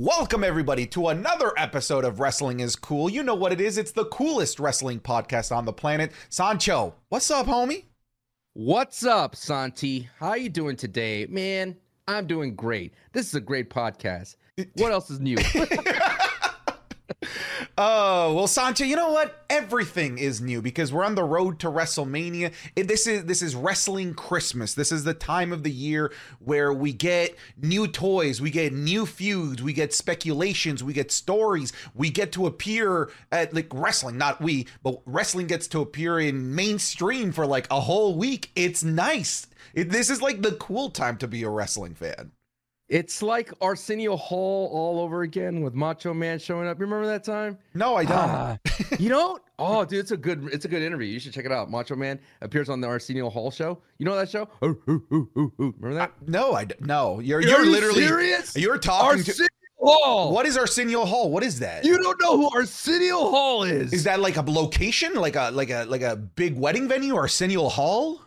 Welcome, everybody, to another episode of Wrestling is Cool. You know what it is. It's the coolest wrestling podcast on the planet. Sancho, what's up, homie? What's up, Santi? How you doing today? Man, I'm doing great. This is a great podcast. What else is new? Oh, well, Sancho, you know what? Everything is new because we're on the road to WrestleMania. This is this is wrestling Christmas. This is the time of the year where we get new toys, we get new feuds, we get speculations, we get stories, we get to appear at like wrestling, not we, but wrestling gets to appear in mainstream for like a whole week. It's nice. It, this is like the cool time to be a wrestling fan. It's like Arsenio Hall all over again with Macho Man showing up. You Remember that time? No, I don't. Ah, you don't? Oh, dude, it's a good it's a good interview. You should check it out. Macho Man appears on the Arsenio Hall show. You know that show? Ooh, ooh, ooh, ooh, ooh. Remember that? no, I no. You're Are you're you literally serious? you're talking to Arsenio Hall. What is Arsenio Hall? What is that? You don't know who Arsenio Hall is? Is that like a location, like a like a like a big wedding venue, Arsenio Hall?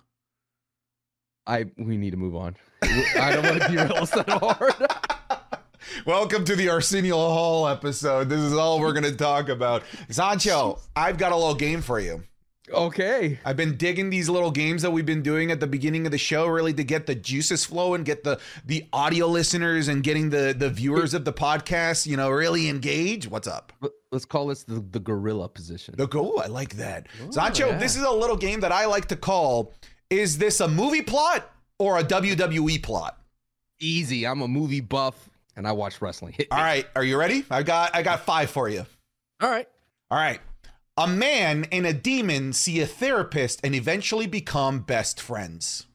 I we need to move on. I don't want to derail us that hard. Welcome to the Arsenio Hall episode. This is all we're gonna talk about. Sancho, I've got a little game for you. okay. I've been digging these little games that we've been doing at the beginning of the show, really to get the juices flowing, get the the audio listeners and getting the the viewers of the podcast, you know, really engaged. What's up? Let- Let's call this the, the gorilla position. The go, I like that. Oh, Sancho, yeah. this is a little game that I like to call is this a movie plot or a WWE plot? Easy. I'm a movie buff and I watch wrestling. All right, are you ready? I got I got 5 for you. All right. All right. A man and a demon see a therapist and eventually become best friends.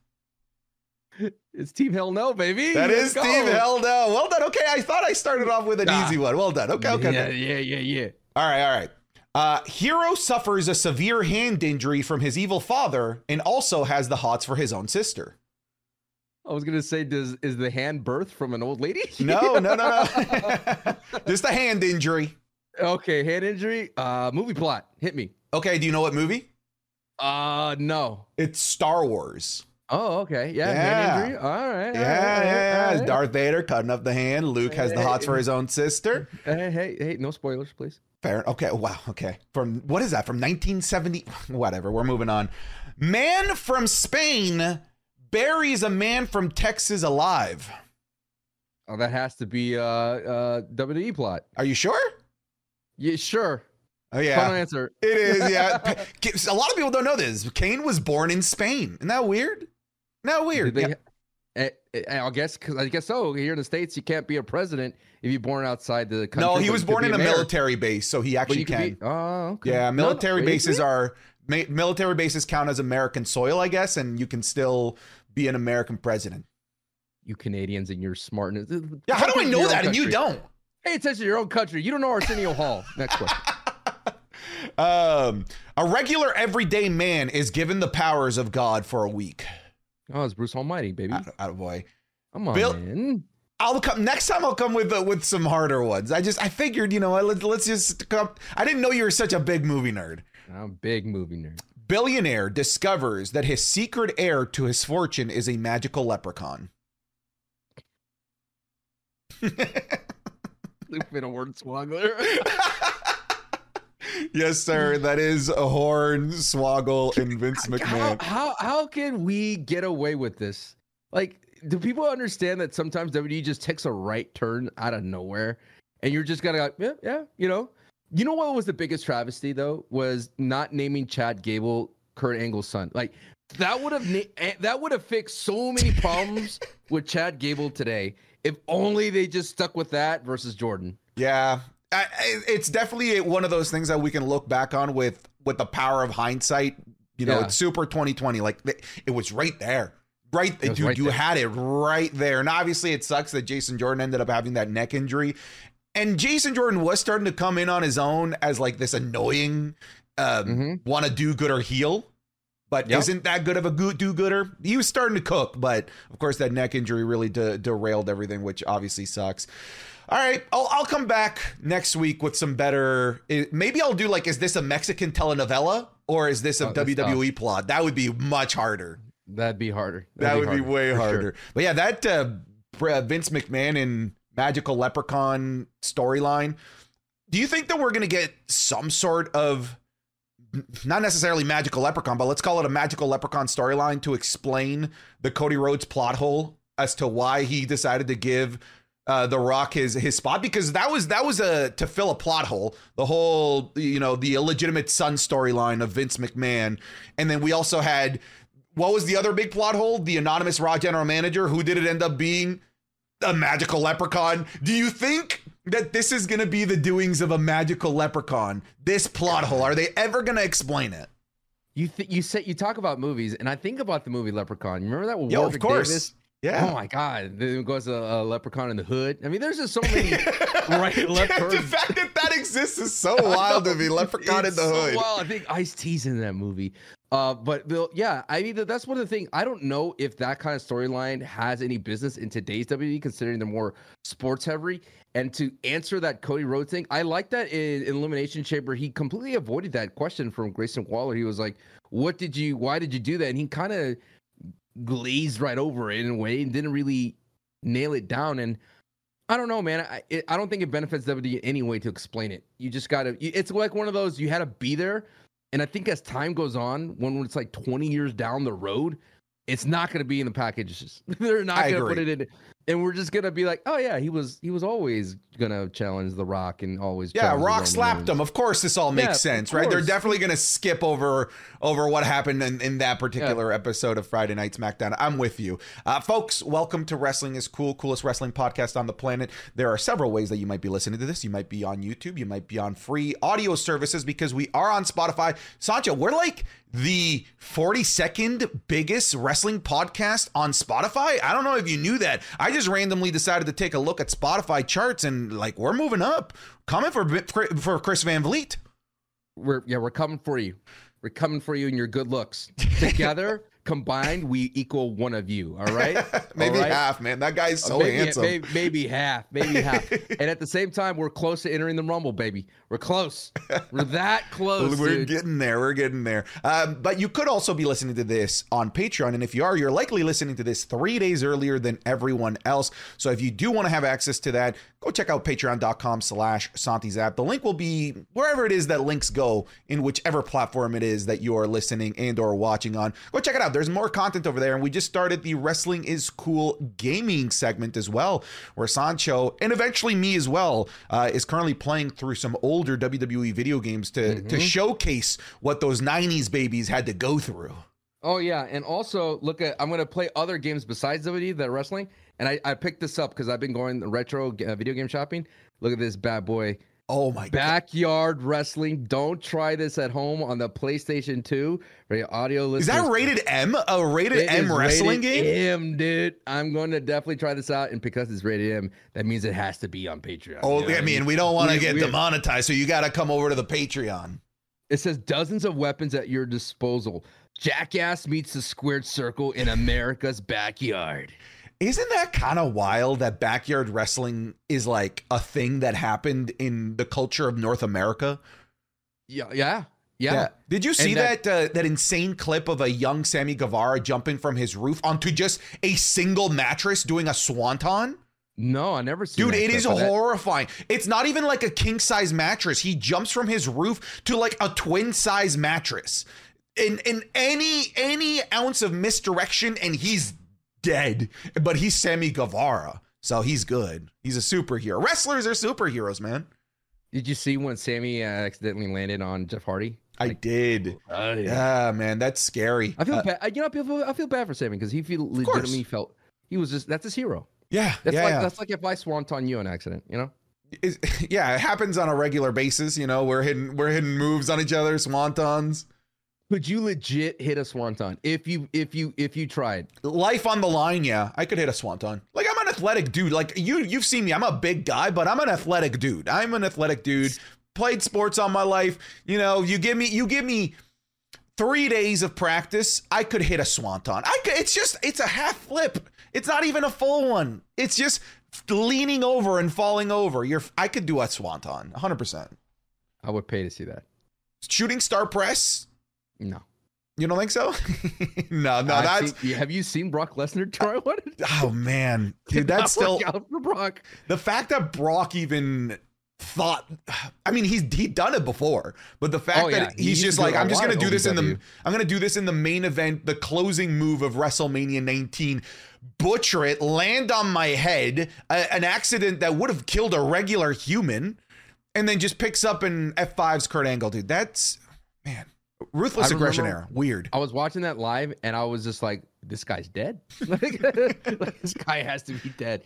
It's Team Hell No, baby. That Let's is go. Steve Hell no. Well done. Okay, I thought I started off with an Ah. easy one. Well done. Okay, okay. Yeah, okay. yeah, yeah, yeah. All right, all right. Uh, Hero suffers a severe hand injury from his evil father and also has the hots for his own sister. I was gonna say, does is the hand birth from an old lady? No, no, no, no. Just a hand injury. okay, hand injury. Uh, movie plot. Hit me. Okay, do you know what movie? Uh, no. It's Star Wars. Oh, okay. Yeah, Yeah. hand injury. All right. Yeah, right, yeah, yeah. right, Darth Vader cutting up the hand. Luke has the hots for his own sister. Hey, hey, hey! No spoilers, please. Fair. Okay. Wow. Okay. From what is that? From 1970? Whatever. We're moving on. Man from Spain buries a man from Texas alive. Oh, that has to be uh uh WWE plot. Are you sure? Yeah, sure. Oh yeah. Final answer. It is. Yeah. a lot of people don't know this. Kane was born in Spain. Isn't that weird? Isn't that weird? They, Yeah. Eh, eh, I guess because I guess so. Here in the states, you can't be a president if you're born outside the country. No, he was born in a military base, so he actually can. be- oh, okay. Yeah, No, military wait, bases are military bases count as American soil, I guess, and you can still be an American president. You Canadians and your smartness. Yeah, how do I know that and you don't? Pay attention to your own country. You don't know Arsenio Hall. Next question. Um, a regular everyday man is given the powers of God for a week. Oh, it's Bruce Almighty, baby. Out, out of boy. Come on, Bill- man. I'll come next time. I'll come with uh, with some harder ones. I just I figured you know let's let's just come. I didn't know you were such a big movie nerd. I'm a big movie nerd. Billionaire discovers that his secret heir to his fortune is a magical leprechaun. Lupin a word yes, sir. That is a horn, Swoggle, and Vince how, McMahon. how how can we get away with this? Like, do people understand that sometimes WWE just takes a right turn out of nowhere, and you're just gonna like, yeah, yeah, you know? You know what was the biggest travesty though was not naming Chad Gable Kurt Angle's son. Like that would have na- eh, that would have fixed so many problems with Chad Gable today if only they just stuck with that versus Jordan. Yeah, I, I- it's definitely one of those things that we can look back on with with the power of hindsight. You know, Yeah. it's super 2020. Like it was right there. Right, dude, right you there. had it right there. And obviously, it sucks that Jason Jordan ended up having that neck injury. And Jason Jordan was starting to come in on his own as like this annoying, um, Mhm. want to do good or heal, but Yep. isn't that good of a good do gooder. He was starting to cook, but of course, that neck injury really de- derailed everything, which obviously sucks. All right, I'll, I'll come back next week with some better. eh, Maybe I'll do like, is this a Mexican telenovela or is this a Oh, WWE plot? That would be much harder. That'd be harder. That That'd would be way for sure. harder. But yeah, that uh, uh, Vince McMahon and magical leprechaun storyline. Do you think that we're going to get some sort of not necessarily magical leprechaun, but let's call it a magical leprechaun storyline to explain the Cody Rhodes plot hole as to why he decided to give uh, the Rock his his spot because that was that was a to fill a plot hole. The whole you know the illegitimate son storyline of Vince McMahon, and then we also had what was the other big plot hole? The anonymous Raw general manager. Who did it end up being? A magical leprechaun. Do you think that this is going to be the doings of a magical leprechaun? This plot hole. Are they ever going to explain it? You th- you said you talk about movies, and I think about the movie Leprechaun. You remember that? with Yo, of course. Davis? Yeah. Oh my God! There goes a, a leprechaun in the hood. I mean, there's just so many right left the fact that that exists is so wild to me. Leprechaun in It's the so hood. wild. I think Ice T's in that movie. Uh, but Bill, yeah, I mean that's one of the things. I don't know if that kind of storyline has any business in today's WWE, considering they're more sports heavy. And to answer that Cody Rhodes thing, I like that in, in Elimination Chamber. He completely avoided that question from Grayson Waller. He was like, "What did you? Why did you do that?" And he kind of glazed right over it in a way and didn't really nail it down. And I don't know, man. I it, I don't think it benefits WWE in any way to explain it. You just gotta. It's like one of those you had to be there. And I think as time goes on, when it's like 20 years down the road, it's not going to be in the packages. They're not going to put it in, and we're just going to be like, oh yeah, he was he was always going to challenge The Rock and always Yeah, Rock slapped Reigns. him. Of course, this all makes of sense, right? They're definitely going to skip over over what happened in, in that particular episode of Friday Night SmackDown. I'm with you, uh, folks. Welcome to Wrestling is Cool, coolest wrestling podcast on the planet. There are several ways that you might be listening to this. You might be on YouTube. You might be on free audio services because we are on Spotify. Sancho, we're like the 42nd biggest wrestling podcast on Spotify. I don't know if you knew that. I just randomly decided to take a look at Spotify charts and like we're moving up. Coming for for Chris Van Vliet. We're yeah, we're coming for you. We're coming for you and your good looks. Together, combined, we equal one of you. All right, Maybe All right? half, man. That guy's so maybe, handsome. Maybe, maybe half, maybe half. and at the same time, we're close to entering the Rumble, baby. We're close. We're that close. We're dude. getting there. We're getting there. Um, but you could also be listening to this on Patreon. And if you are, you're likely listening to this three days earlier than everyone else. So if you do want to have access to that, go check out patreon.com slash SantiZap. The link will be wherever it is that links go in whichever platform it is that you are listening and or watching on. Go check it out. There's more content over there. And we just started the Wrestling is Cool gaming segment as well, where Sancho and eventually me as well uh, is currently playing through some older WWE video games to, to showcase what those 90s babies had to go through. Oh yeah, and also look at I'm gonna play other games besides WWE that are wrestling, and I, I picked this up because I've been going retro uh, video game shopping. Look at this bad boy, Oh my god. backyard wrestling. Don't try this at home on the PlayStation 2. Right, audio Is that rated M? A rated It M wrestling rated game? M, dude. I'm going to definitely try this out, and because it's rated M, that means it has to be on Patreon. Oh, You know I mean, we don't want to get demonetized, so you got to come over to the Patreon. It says dozens of weapons at your disposal. Jackass meets the squared circle in America's backyard. Isn't that kind of wild that backyard wrestling is like a thing that happened in the culture of North America? Yeah, yeah, yeah. Did you see And that that- uh, that insane clip of a young Sammy Guevara jumping from his roof onto just a single mattress doing a swanton? No, I never seen. Dude, it is but that- horrifying. It's not even like a king size mattress. He jumps from his roof to like a twin size mattress. In in any any ounce of misdirection and he's dead. But he's Sammy Guevara. So he's good. He's a superhero. Wrestlers are superheroes, man. Did you see when Sammy uh, accidentally landed on Jeff Hardy? I did. Oh Yeah, man, that's scary. I feel Uh, bad. You know, I feel, I feel bad for Sammy because he feel course. legitimately felt he was just that's his hero. yeah, That's yeah, like yeah. that's like if I swanton you on accident. You know. Is- yeah, it happens on a regular basis. You know, we're hitting we're hitting moves on each other, swantons. Could you legit hit a swanton if you if you if you tried? life on the line, yeah, I could hit a swanton. Like I'm an athletic dude. Like you, you've seen me. I'm a big guy, but I'm an athletic dude. I'm an athletic dude. Played sports all my life. You know, you give me, you give me three days of practice, I could hit a swanton. I could. It's just, it's a half flip. It's not even a full one. It's just leaning over and falling over. You're, I could do a swanton, 100. percent I would pay to see that. Shooting star press. No. You don't think so? no, no, I've that's seen- have you seen Brock Lesnar try uh, one? oh man, dude, that's still out for Brock. the fact that Brock even thought I mean he's he done it before but the fact Oh, yeah. that he's to just like I'm just to do this in the I'm to do this in the main event the closing move of WrestleMania 19 butcher it land on my head a- an accident that would have killed a regular human and then just picks up an F5's Kurt Angle dude that's man ruthless aggression era weird I was watching that live and I was just like, this guy's dead. like, like, this guy has to be dead.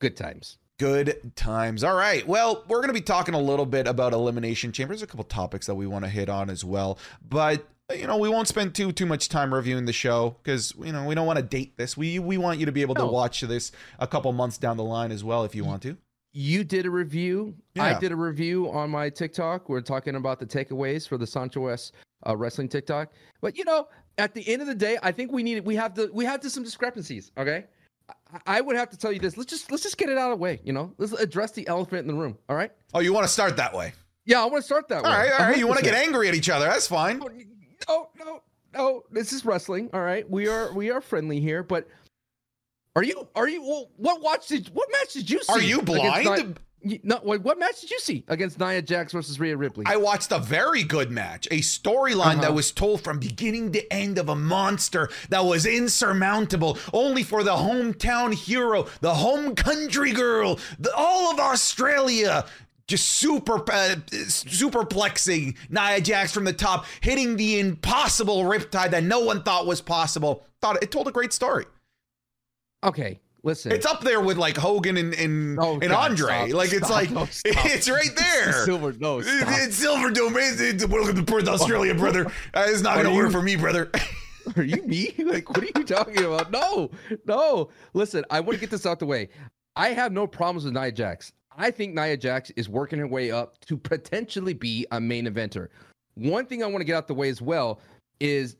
Good times. Good times. All right. Well, we're going to be talking a little bit about Elimination Chamber. There's a couple topics that we want to hit on as well. But, you know, we won't spend too too much time reviewing the show because, you know, we don't want to date this. We we want you to be able to watch this a couple months down the line as well if you want to. You did a review. Yeah. I did a review on my TikTok. We're talking about the takeaways for the Sancho West uh, wrestling TikTok. But you know, at the end of the day, I think we need we have to we have to some discrepancies. Okay, I, I would have to tell you this. Let's just let's just get it out of the way. You know, let's address the elephant in the room. All right. Oh, you want to start that way? Yeah, I want to start that All way. right. All right. You want to get angry at each other. That's fine. No, no, no. This is wrestling. All right, we are we are friendly here, but. Are you? Are you? Well, what watch did? What match did you see? Are you blind? Nia- no. Wait, what match did you see against Nia Jax versus Rhea Ripley? I watched a very good match, a storyline that Uh-huh. was told from beginning to end of a monster that was insurmountable, only for the hometown hero, the home country girl, the, all of Australia. Just super, uh, superplexing Nia Jax from the top, hitting the impossible riptide that no one thought was possible. Thought it told a great story. Okay, listen. It's up there with like Hogan and and, Oh, and God, Andre. stop, like it's stop, like no, it's right there. Silver, no, It-. It's Silverdome. It's, it's, welcome to Perth, Australia, brother. Uh, it's not going to work for me, brother. Are you me? Like, what are you talking about? No, no. Listen, I want to get this out the way. I have no problems with Nia Jax. I think Nia Jax is working her way up to potentially be a main eventer. One thing I want to get out the way as well is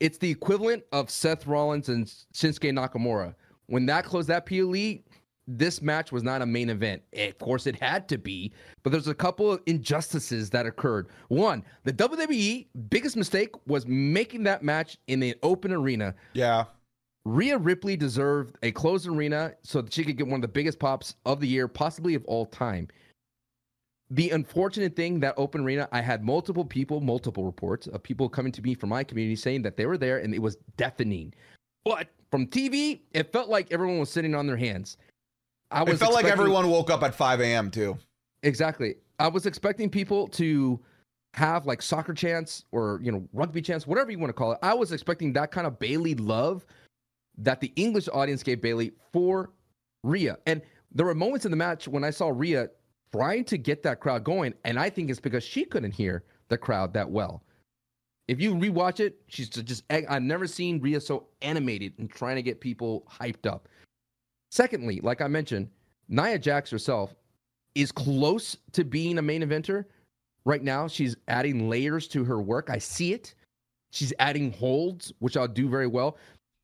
it's the equivalent of Seth Rollins and Shinsuke Nakamura. When that closed that PLE, this match was not a main event. Of course, it had to be, but there's a couple of injustices that occurred. One, the WWE biggest mistake was making that match in the open arena. yeah. Rhea Ripley deserved a closed arena so that she could get one of the biggest pops of the year, possibly of all time. The unfortunate thing that open arena, I had multiple people, multiple reports of people coming to me from my community saying that they were there and it was deafening. But from TV, it felt like everyone was sitting on their hands. I was. It felt like everyone woke up at 5 a.m. too. Exactly. I was expecting people to have like soccer chants or you know rugby chants, whatever you want to call it. I was expecting that kind of Bayley love that the English audience gave Bayley for Rhea. And there were moments in the match when I saw Rhea trying to get that crowd going, and I think it's because she couldn't hear the crowd that well. If you rewatch it, she's just I've never seen Rhea so animated and trying to get people hyped up. Secondly, like I mentioned, Nia Jax herself is close to being a main eventer. Right now, she's adding layers to her work. I see it. She's adding holds, which I'll do very well.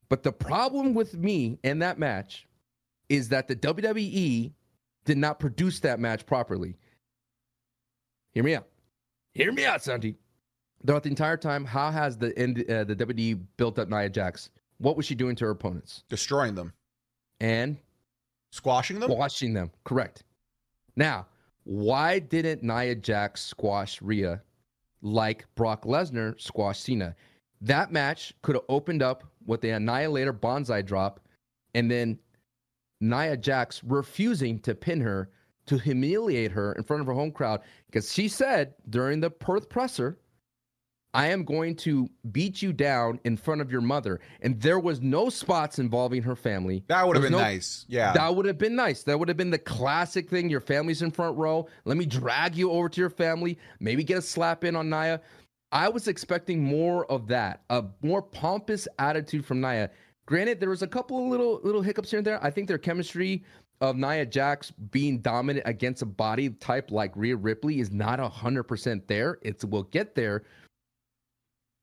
But the problem with me and that match is that the WWE did not produce that match properly. Hear me out. Hear me out, Santi. Throughout the entire time, how has the uh, the WWE built up Nia Jax? What was she doing to her opponents? Destroying them. And Squashing them? Squashing them. Correct. Now, why didn't Nia Jax squash Rhea like Brock Lesnar squashed Cena? That match could have opened up with the Annihilator Bonsai drop and then Nia Jax refusing to pin her to humiliate her in front of her home crowd because she said during the Perth presser, I am going to beat you down in front of your mother. And there was no spots involving her family. That would have been no- nice. Yeah. That would have been nice. That would have been the classic thing. Your family's in front row. Let me drag you over to your family. Maybe get a slap in on Nia. I was expecting more of that, a more pompous attitude from Nia. Granted, there was a couple of little little hiccups here and there. I think their chemistry of Nia Jax being dominant against a body type like Rhea Ripley is not hundred percent there. It's will get there,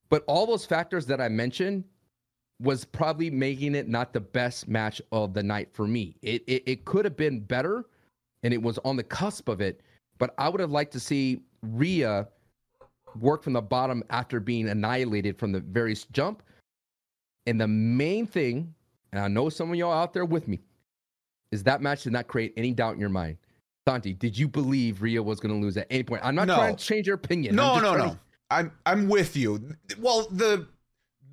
but all those factors that I mentioned was probably making it not the best match of the night for me. It it, it could have been better, and it was on the cusp of it. But I would have liked to see Rhea work from the bottom after being annihilated from the very jump. And the main thing, and I know some of y'all out there with me, is that match did not create any doubt in your mind. Santi, did you believe Rhea was going to lose at any point? I'm not No. trying to change your opinion. No, no, no. To- I'm I'm with you. Well, the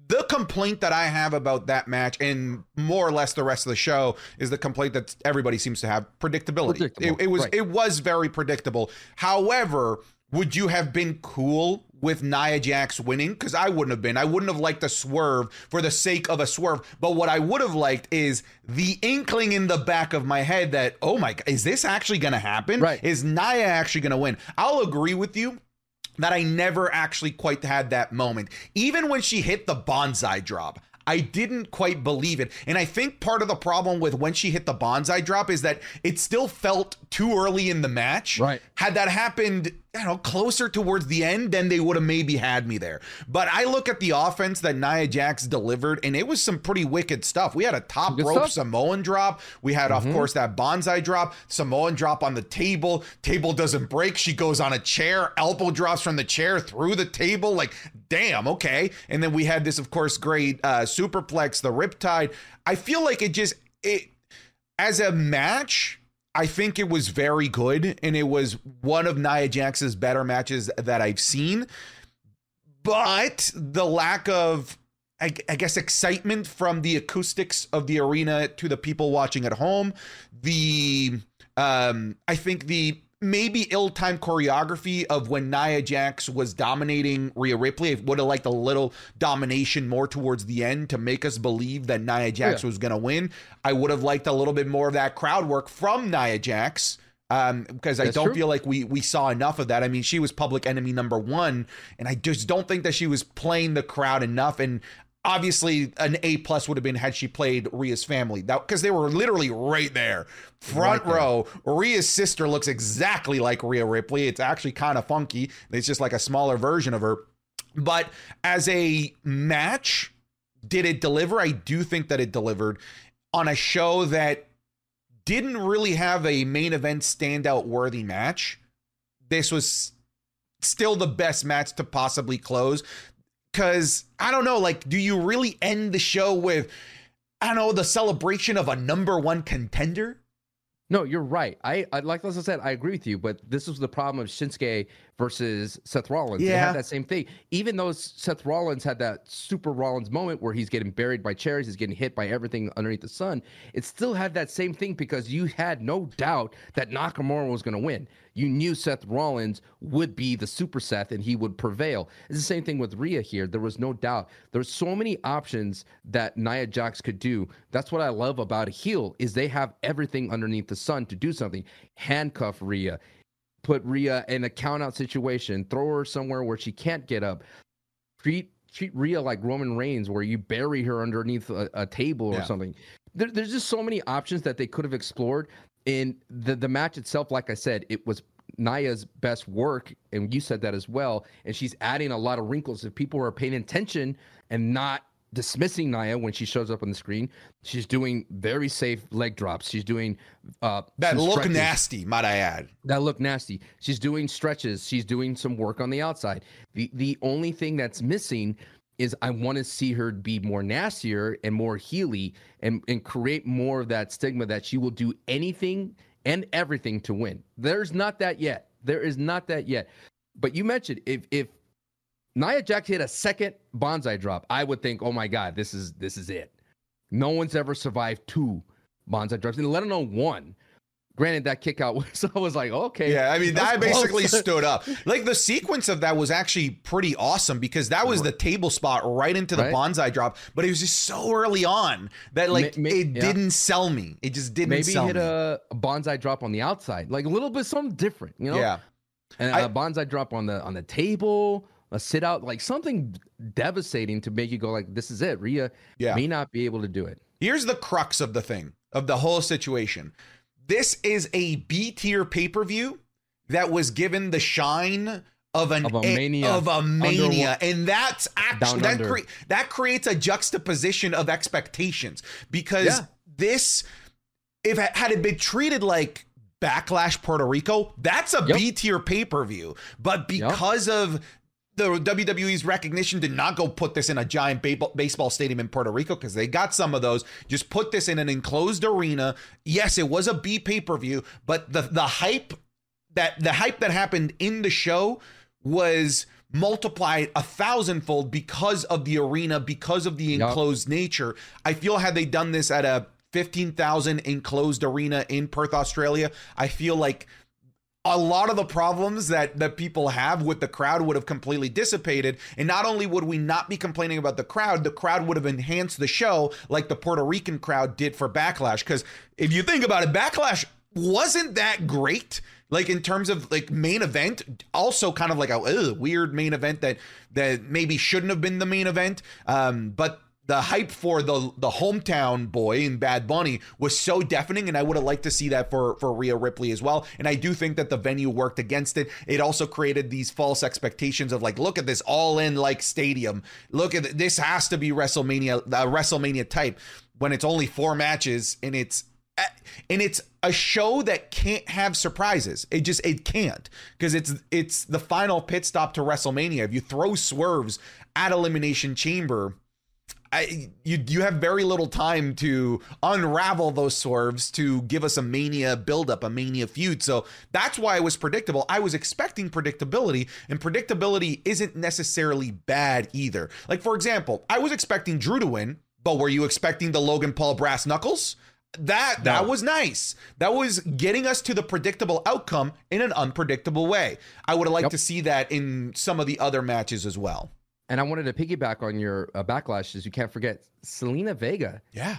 the complaint that I have about that match and more or less the rest of the show is the complaint that everybody seems to have predictability. It, it was right. it was very predictable. However, would you have been cool with Nia Jax winning? Because I wouldn't have been. I wouldn't have liked a swerve for the sake of a swerve. But what I would have liked is the inkling in the back of my head that, oh my god, is this actually gonna happen? Right. Is Nia actually gonna win? I'll agree with you that I never actually quite had that moment. Even when she hit the bonsai drop, I didn't quite believe it. And I think part of the problem with when she hit the bonsai drop is that it still felt too early in the match. Right. Had that happened, I don't know, closer towards the end, then they would have maybe had me there. But I look at the offense that Nia Jax delivered, and it was some pretty wicked stuff. We had a top Good rope stuff. Samoan drop. We had, of course, that bonsai drop, Samoan drop on the table. Table doesn't break. She goes on a chair, elbow drops from the chair through the table. Like, damn, okay. And then we had this, of course, great uh, superplex, the riptide. I feel like it just it as a match. I think it was very good, and it was one of Nia Jax's better matches that I've seen. But the lack of I, I guess excitement from the acoustics of the arena to the people watching at home the um i think the maybe ill-timed choreography of when nia jax was dominating Rhea ripley I would have liked a little domination more towards the end to make us believe that nia jax Yeah. was going to win i would have liked a little bit more of that crowd work from nia jax um, because I That's don't true. feel like we we saw enough of that. I mean, she was public enemy number one, and I just don't think that she was playing the crowd enough. And obviously, an A plus would have been had she played Rhea's family, that because they were literally right there, front Right there. row. Rhea's sister looks exactly like Rhea Ripley. It's actually kind of funky. It's just like a smaller version of her. But as a match, did it deliver? I do think that it delivered on a show that didn't really have a main event standout worthy match. This was still the best match to possibly close. Cause I don't know, like, do you really end the show with, I don't know, the celebration of a number one contender? No, you're right. I, I like as I said, I agree with you. But this was the problem of Shinsuke versus Seth Rollins. They had that same thing. Even though Seth Rollins had that super Rollins moment where he's getting buried by chairs, he's getting hit by everything underneath the sun. It still had that same thing because you had no doubt that Nakamura was going to win. You knew Seth Rollins would be the super Seth and he would prevail. It's the same thing with Rhea here. There was no doubt. There's so many options that Nia Jax could do. That's what I love about a heel is they have everything underneath the sun to do something. Handcuff Rhea, put Rhea in a count out situation, throw her somewhere where she can't get up. Treat treat Rhea like Roman Reigns, where you bury her underneath a, a table or Yeah. something. There, there's just so many options that they could have explored. In the the match itself, like I said, it was Nia's best work, and you said that as well. And she's adding a lot of wrinkles. If people are paying attention and not dismissing Nia when she shows up on the screen, she's doing very safe leg drops. She's doing uh, That look stretches nasty, might I add. that look nasty. She's doing stretches. She's doing some work on the outside. The the only thing that's missing is I want to see her be more nastier and more heely and and create more of that stigma that she will do anything and everything to win. There's not that yet. There is not that yet. But you mentioned if if Nia Jax hit a second bonsai drop, I would think, oh my god, this is this is it. No one's ever survived two bonsai drops, and let alone one. Granted, that kick out was I was like, okay, Yeah, I mean, that basically stood up. Like the sequence of that was actually pretty awesome because that was the table spot right into the Right. bonsai drop, but it was just so early on that like May- may- it yeah. didn't sell me. It just didn't maybe hit a, a bonsai drop on the outside, like a little bit something different, you know? Yeah. and I- a bonsai drop on the on the table, a sit out, like something devastating to make you go like, this is it. Rhea Yeah. may not be able to do it. Here's the crux of the thing, of the whole situation. This is a B tier pay per view that was given the shine of an Of a mania. of a mania, and that's actually that cre- that creates a juxtaposition of expectations because Yeah. this, if it had it been treated like Backlash Puerto Rico, that's a Yep. B tier pay per view, but because of the WWE's recognition did not go put this in a giant baseball stadium in Puerto Rico because they got some of those. Just put this in an enclosed arena. Yes, it was a B pay per view, but the the hype that the hype that happened in the show was multiplied a thousandfold because of the arena, because of the enclosed yep. nature. I feel had they done this at a 15,000 enclosed arena in Perth, Australia, I feel like a lot of the problems that that people have with the crowd would have completely dissipated. And not only would we not be complaining about the crowd the crowd would have enhanced the show like the Puerto Rican crowd did for Backlash. Cuz if you think about it Backlash wasn't that great like in terms of like main event. Also kind of like a ugh, weird main event that that maybe shouldn't have been the main event. Um but the hype for the the hometown boy in Bad Bunny was so deafening, and I would have liked to see that for for Rhea Ripley as well. And I do think that the venue worked against it. It also created these false expectations of like, look at this all in like stadium. Look at this has to be WrestleMania, uh, WrestleMania type when it's only four matches and it's eh, and it's a show that can't have surprises. It just it can't because it's it's the final pit stop to WrestleMania. If you throw swerves at Elimination Chamber I, you you have very little time to unravel those swerves to give us a mania buildup, a mania feud. So that's why it was predictable. I was expecting predictability, and predictability isn't necessarily bad either. Like for example, I was expecting Drew to win, but were you expecting the Logan Paul brass knuckles? That no. that was nice. That was getting us to the predictable outcome in an unpredictable way. I would have liked yep. to see that in some of the other matches as well. And I wanted to piggyback on your uh, backlashes. You can't forget Zelina Vega. Yeah.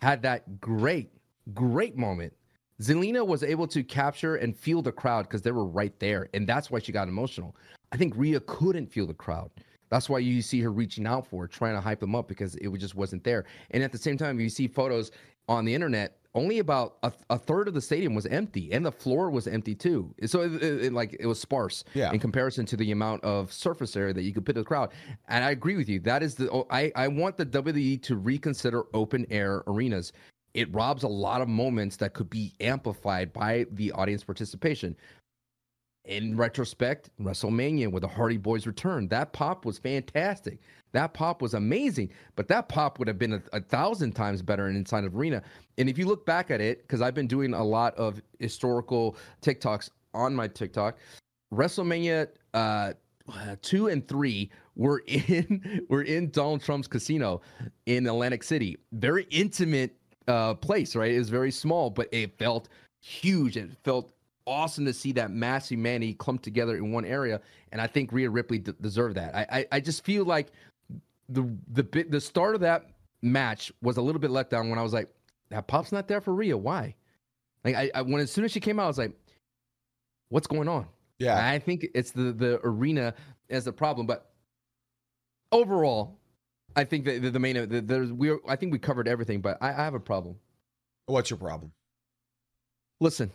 Had that great, great moment. Zelina was able to capture and feel the crowd because they were right there. And that's why she got emotional. I think Rhea couldn't feel the crowd. That's why you see her reaching out for, trying to hype them up because it just wasn't there. And at the same time, you see photos on the internet only about a, a, third of the stadium was empty and the floor was empty too. So it, it, it, like it was sparse yeah. in comparison to the amount of surface area that you could put in the crowd. And i agree with you. That is the oh, i i want the wwe to reconsider open air arenas. It robs a lot of moments that could be amplified by the audience participation in retrospect, WrestleMania with the Hardy Boys return, that pop was fantastic. That pop was amazing, but that pop would have been a, a thousand times better in inside of arena. And if you look back at it, because I've been doing a lot of historical TikToks on my TikTok, WrestleMania uh, two and three were in were in Donald Trump's casino in Atlantic City. Very intimate uh, place, right? It was very small, but it felt huge. It felt awesome to see that mass humanity clump together in one area, and I think Rhea Ripley d- deserved that. I, I, I just feel like the the the start of that match was a little bit let down when I was like, that pop's not there for Rhea. Why? Like I, I when as soon as she came out, I was like, what's going on? Yeah, I think it's the the arena as the problem, but overall, I think that the, the main the, there's we I think we covered everything, but I, I have a problem. What's your problem? Listen,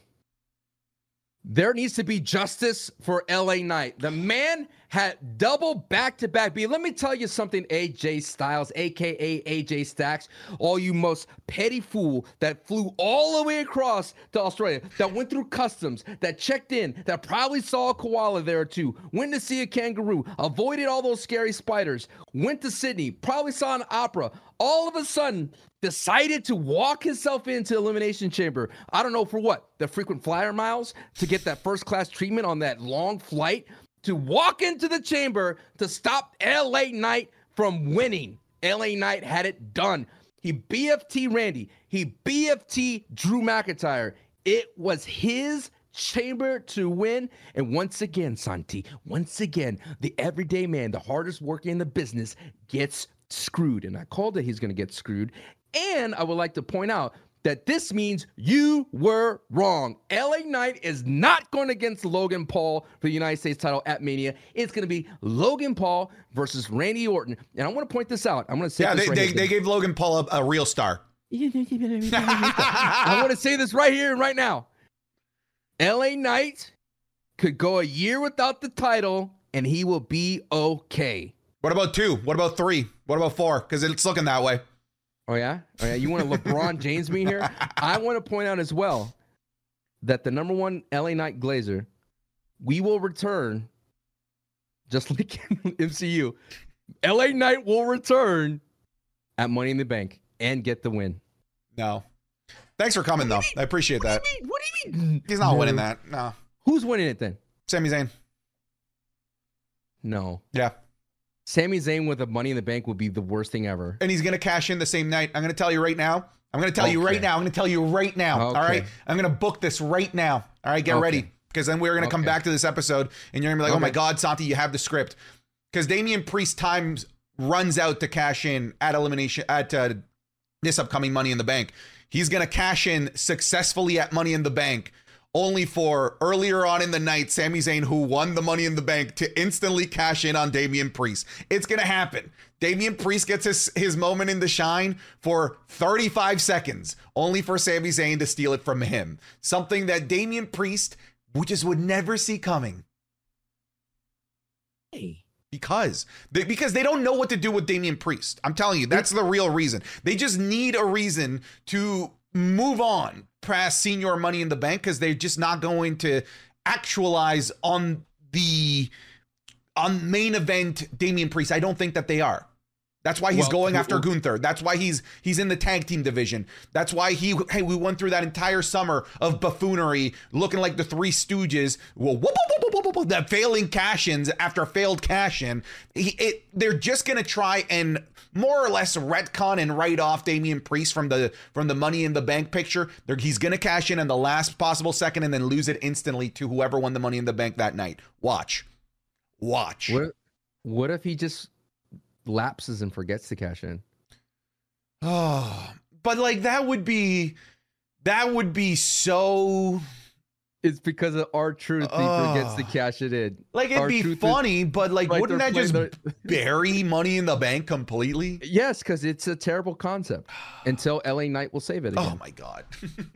there needs to be justice for LA Knight. The man had double back to back B. Let me tell you something, AJ Styles, aka AJ Stacks, all you most petty fool that flew all the way across to Australia, that went through customs, that checked in, that probably saw a koala there two, went to see a kangaroo, avoided all those scary spiders, went to Sydney, probably saw an opera, all of a sudden decided to walk himself into elimination chamber. I don't know for what. The frequent flyer miles to get that first class treatment on that long flight to walk into the chamber to stop LA Knight from winning. LA Knight had it done. He BFT Randy. He BFT Drew McIntyre. It was his chamber to win. And once again, Santi, once again, the everyday man, the hardest working in the business, gets screwed. And I called it he's going to get screwed. And I would like to point out that this means you were wrong. LA Knight is not going against Logan Paul for the United States title at Mania. It's going to be Logan Paul versus Randy Orton. And I want to point this out. I'm going to say yeah, they, right they, they, gave Logan Paul a, a real star. I want to say this right here and right now. LA Knight could go a year without the title and he will be okay. What about two? What about three? What about four? Because it's looking that way. Oh yeah, oh yeah. You want to LeBron James me here? I want to point out as well that the number one LA Knight Glazer, we will return just like MCU. LA Knight will return at Money in the Bank and get the win. No. Thanks for coming, though. I appreciate What that. do you mean? What do you mean? He's not No. winning that. No. Who's winning it then? Sami Zayn. No. Yeah. Sami Zayn with a Money in the Bank would be the worst thing ever. And he's going to cash in the same night. I'm going to tell you right now. I'm going to tell you right now. I'm going to tell you right now. All right. I'm going to book this right now. All right. Get Okay. ready. Because then we're going to come back to this episode and you're going to be like, oh my God, Santi, you have the script. Because Damian Priest times runs out to cash in at elimination at uh, this upcoming Money in the Bank. He's going to cash in successfully at Money in the Bank. Only for earlier on in the night, Sami Zayn, who won the Money in the Bank, to instantly cash in on Damian Priest. It's gonna happen. Damian Priest gets his, his moment in the shine for 35 seconds, only for Sami Zayn to steal it from him. Something that Damian Priest we just would never see coming Hey. because they, because they don't know what to do with Damian Priest. I'm telling you, that's the real reason. They just need a reason to move on past Señor money in the bank because they're just not going to actualize on the on main event Damian Priest. I don't think that they are. That's why he's Well, going who- after Gunther. That's why he's he's in the tag team division. That's why he hey we went through that entire summer of buffoonery, looking like the Three Stooges. Well, whoop, whoop, whoop, whoop, whoop, whoop, that failing cash-ins after failed cash-in. He, it, they're just gonna try and more or less retcon and write off Damian Priest from the from the Money in the Bank picture. They're, he's gonna cash in in the last possible second and then lose it instantly to whoever won the Money in the Bank that night. Watch, watch. What what if he just lapses and forgets to cash in? Oh, but like that would be that would be so It's because of R-Truth he forgets to cash it in. like it'd Our be is- funny, but like Right, wouldn't that just playing the- bury money in the bank completely? Yes, because it's a terrible concept. Until LA Knight will save it oh again. Oh my god.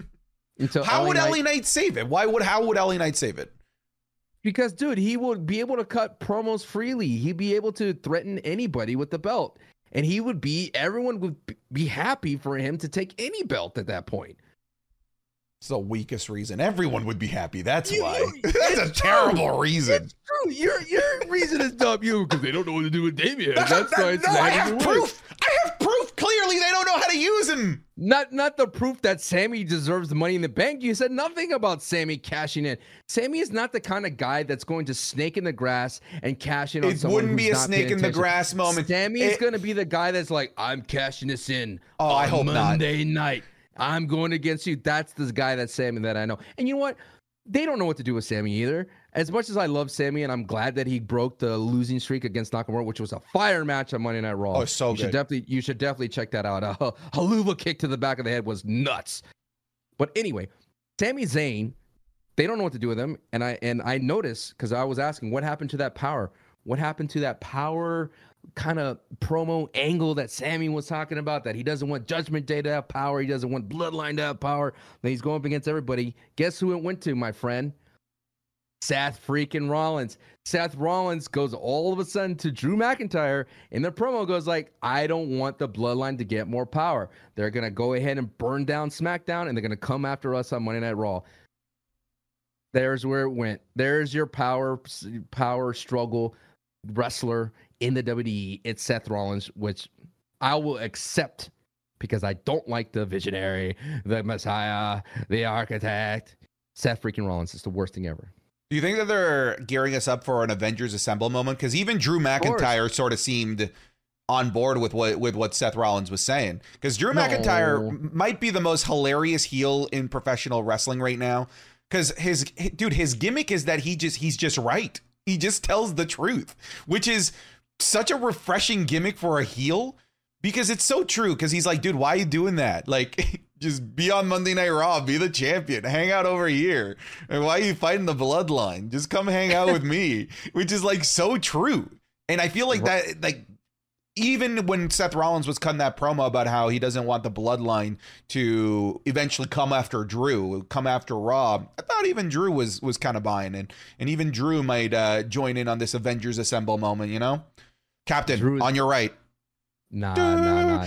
Until how would Knight- LA Knight save it? Why would how would LA Knight save it? Because, dude, he would be able to cut promos freely. He'd be able to threaten anybody with the belt. And he would be, everyone would be happy for him to take any belt at that point. It's the weakest reason. Everyone would be happy. That's You- why. you- That's a terrible true. reason. It's true. Your your reason is dumb, you, because they don't know what to do with Damian. That- That's that- why it's no, I not have proof. worse. I have proof. Clearly, they don't know how to use him. Not not the proof that Sami deserves the money in the bank. You said nothing about Sami cashing in. Sami is not the kind of guy that's going to snake in the grass and cash in on It wouldn't be a snake in the grass moment. Sami is going to be the guy that's like, I'm cashing this in. Oh, I hope not. Monday night. I'm going against you. That's the guy that's Sami that I know. And you know what? They don't know what to do with Sami either. As much as I love Sammy, and I'm glad that he broke the losing streak against Nakamura, which was a fire match on Monday Night Raw. Oh, so you should definitely you should definitely check that out. A Helluva Kick to the back of the head was nuts. But anyway, Sami Zayn, they don't know what to do with him, and I and I noticed because I was asking what happened to that power. What happened to that power kind of promo angle that Sami was talking about? That he doesn't want Judgment Day to have power, he doesn't want Bloodline to have power. That he's going up against everybody. Guess who it went to, my friend? Seth freaking Rollins. Seth Rollins goes all of a sudden to Drew McIntyre, and the promo goes like, "I don't want the Bloodline to get more power. They're gonna go ahead and burn down SmackDown, and they're gonna come after us on Monday Night Raw." There's where it went. There's your power power struggle wrestler in the WWE. It's Seth Rollins, which I will accept because I don't like the visionary, the Messiah, the architect. Seth freaking Rollins is the worst thing ever. Do you think that they're gearing us up for an Avengers Assemble moment? Because even Drew McIntyre sort of seemed on board with what with what Seth Rollins was saying. Because Drew No. McIntyre might be the most hilarious heel in professional wrestling right now. Because his dude, his gimmick is that he just he's just right. He just tells the truth, which is such a refreshing gimmick for a heel. Because it's so true. Because he's like, dude, why are you doing that? Like, just be on Monday Night Raw, be the champion, hang out over here. And why are you fighting the bloodline? Just come hang out with me, which is like so true. And I feel like that, like, even when Seth Rollins was cutting that promo about how he doesn't want the bloodline to eventually come after Drew, come after Rob, I thought even Drew was was kind of buying it, and even Drew might uh, join in on this Avengers Assemble moment. You know, Captain Drew on your right. Nah, nah, nah.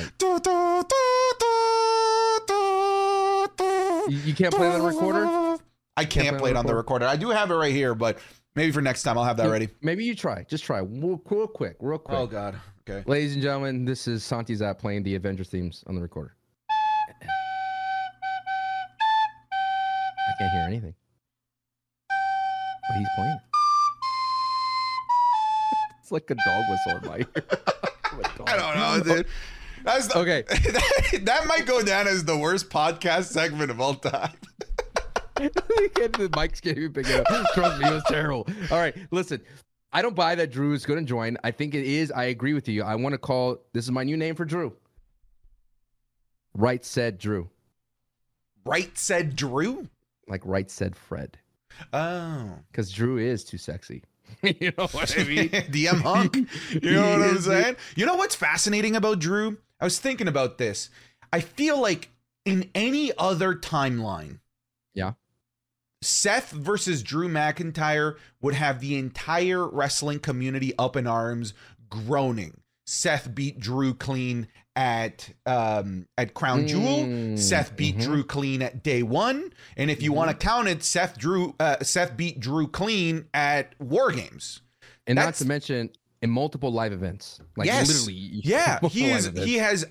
You, can't play on the recorder? I can't, play on play it on the recorder? I do have it right here, but Maybe for next time, I'll have that ready. Maybe you try. Just try. Real, real quick. Real quick. Oh God. Okay. Ladies and gentlemen, this is SantiZap playing the Avengers themes on the recorder. I can't hear anything. But he's playing. It. it's like a dog whistle in my ear. I don't know, dude. That's the, Okay. that, that might go down as the worst podcast segment of all time. the mic's can't even pick it up. Trust me, it was terrible. All right, listen. I don't buy that Drew is going to join. I think it is. I agree with you. I want to call this is my new name for Drew. Right said Drew. Right said Drew. Like right said Fred. Oh. Because Drew is too sexy. you know what I mean? DM hunk. You know what I'm saying? You know what's fascinating about Drew? I was thinking about this. I feel like in any other timeline, Yeah. Seth versus Drew McIntyre would have the entire wrestling community up in arms, groaning. Seth beat Drew clean at um at Crown Jewel. Mm, Seth beat mhm. Drew clean at day one, and if you want to count it, Seth Drew uh, Seth beat Drew clean at War Games. And not to mention in multiple live events. Like Yes. literally. Yeah, he is. He has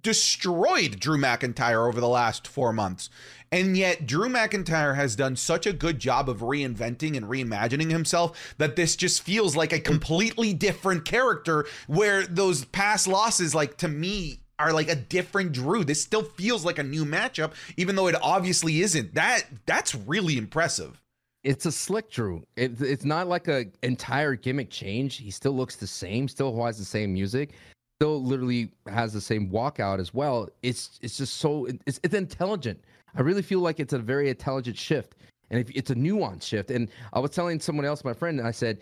destroyed Drew McIntyre over the last four months, and yet Drew McIntyre has done such a good job of reinventing and reimagining himself that this just feels like a completely different character. Where those past losses, like to me. Are like a different Drew. This still feels like a new matchup, even though it obviously isn't. That that's really impressive. it's a slick Drew. It, it's not like a entire gimmick change. He still looks the same. Still has the same music. Still literally has the same walkout as well. It's it's just so it's it's intelligent. I really feel like it's a very intelligent shift, and if, it's a nuanced shift. And I was telling someone else, my friend, and I said,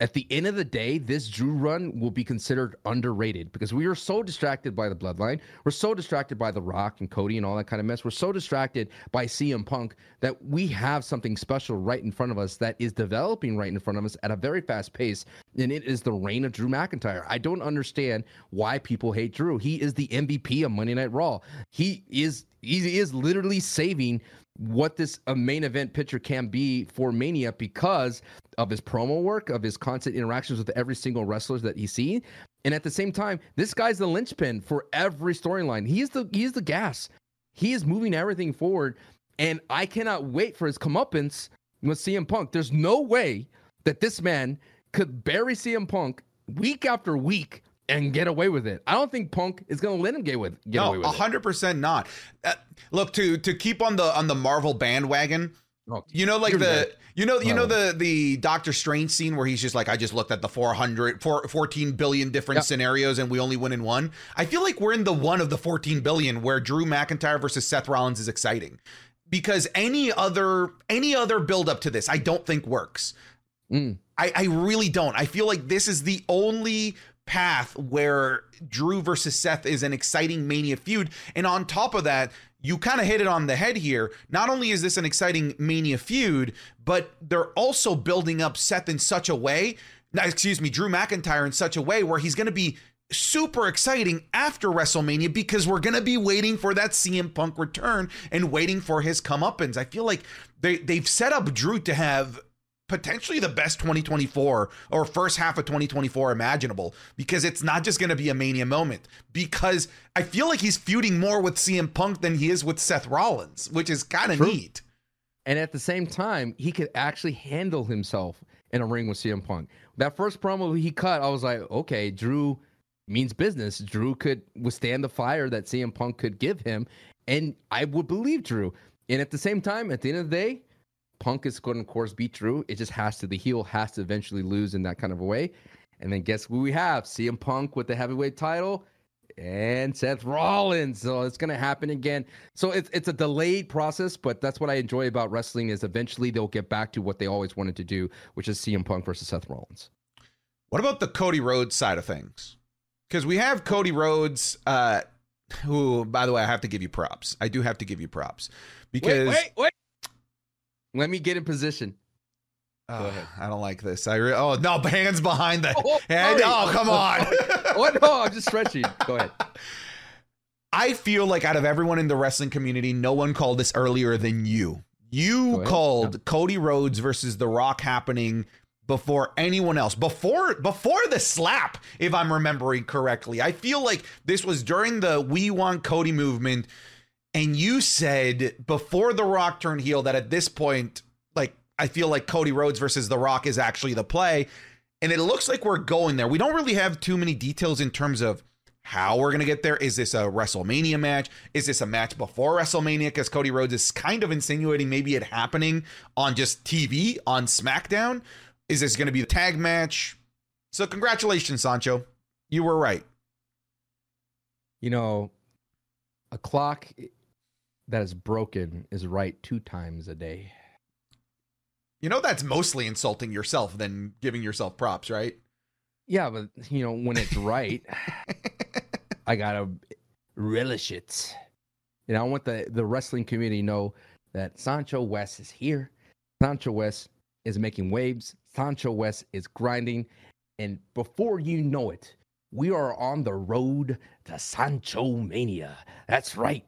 at the end of the day, this Drew run will be considered underrated because we are so distracted by the bloodline. We're so distracted by The Rock and Cody and all that kind of mess. We're so distracted by CM Punk that we have something special right in front of us that is developing right in front of us at a very fast pace. And it is the reign of Drew McIntyre. I don't understand why people hate Drew. He is the MVP of Monday Night Raw. He is he is literally saving what this a main event pitcher can be for Mania because of his promo work, of his constant interactions with every single wrestler that he's seen. And at the same time, this guy's the linchpin for every storyline. He's the he's the gas. He is moving everything forward. And I cannot wait for his comeuppance with CM Punk. There's no way that this man could bury CM Punk week after week and get away with it. I don't think Punk is going to let him get with get away No, with it. hundred percent not. Uh, look to to keep on the on the Marvel bandwagon. Oh, You know, like the you know you know the the Doctor Strange scene where he's just like, I just looked at the 400, four- 14 billion different Yep. scenarios and we only win in one. I feel like we're in the one of the fourteen billion where Drew McIntyre versus Seth Rollins is exciting because any other any other build up to this, I don't think works. Mm. I, I really don't. I feel like this is the only path where Drew versus Seth is an exciting Mania feud. And on top of that, you kind of hit it on the head here. Not only is this an exciting Mania feud, but they're also building up Seth in such a way, excuse me, Drew McIntyre in such a way where he's going to be super exciting after WrestleMania because we're going to be waiting for that CM Punk return and waiting for his comeuppance. I feel like they, they've set up Drew to have potentially the best 2024 or first half of 2024 imaginable because it's not just going to be a mania moment because I feel like he's feuding more with CM Punk than he is with Seth Rollins, which is kind of neat. And at the same time, he could actually handle himself in a ring with CM Punk. That first promo he cut, I was like, okay, Drew means business. Drew could withstand the fire that CM Punk could give him. And I would believe Drew. And at the same time, at the end of the day, Punk is going to, of course, beat Drew. It just has to, the heel has to eventually lose in that kind of a way. And then guess who we have? CM Punk with the heavyweight title and Seth Rollins. So it's going to happen again. So it's it's a delayed process, but that's what I enjoy about wrestling is eventually they'll get back to what they always wanted to do, which is CM Punk versus Seth Rollins. What about the Cody Rhodes side of things? Because we have Cody Rhodes, uh, who, by the way, I have to give you props. I do have to give you props because wait, wait, wait. Let me get in position. Uh, ahead. I don't like this. I re- oh no, hands behind the Oh, head. Oh come on. What? No, I'm just stretching. Go ahead. I feel like out of everyone in the wrestling community, no one called this earlier than you. You called Cody Rhodes versus The Rock happening before anyone else. Before before the slap, if I'm remembering correctly. I feel like this was during the We Want Cody movement and you said before The Rock turned heel that at this point like I feel like Cody Rhodes versus The Rock is actually the play. And it looks like we're going there. We don't really have too many details in terms of how we're going to get there. Is this a WrestleMania match? Is this a match before WrestleMania? Because Cody Rhodes is kind of insinuating maybe it happening on just TV on SmackDown. Is this going to be the tag match? So, congratulations, Sancho. You were right. You know, a clock that is broken is right two times a day. You know, that's mostly insulting yourself than giving yourself props, right? Yeah, but you know, when it's right, I gotta relish it. You know, I want the the wrestling community to know that Sancho West is here. Sancho West is making waves. Sancho West is grinding, and before you know it, we are on the road to Sancho Mania. That's right.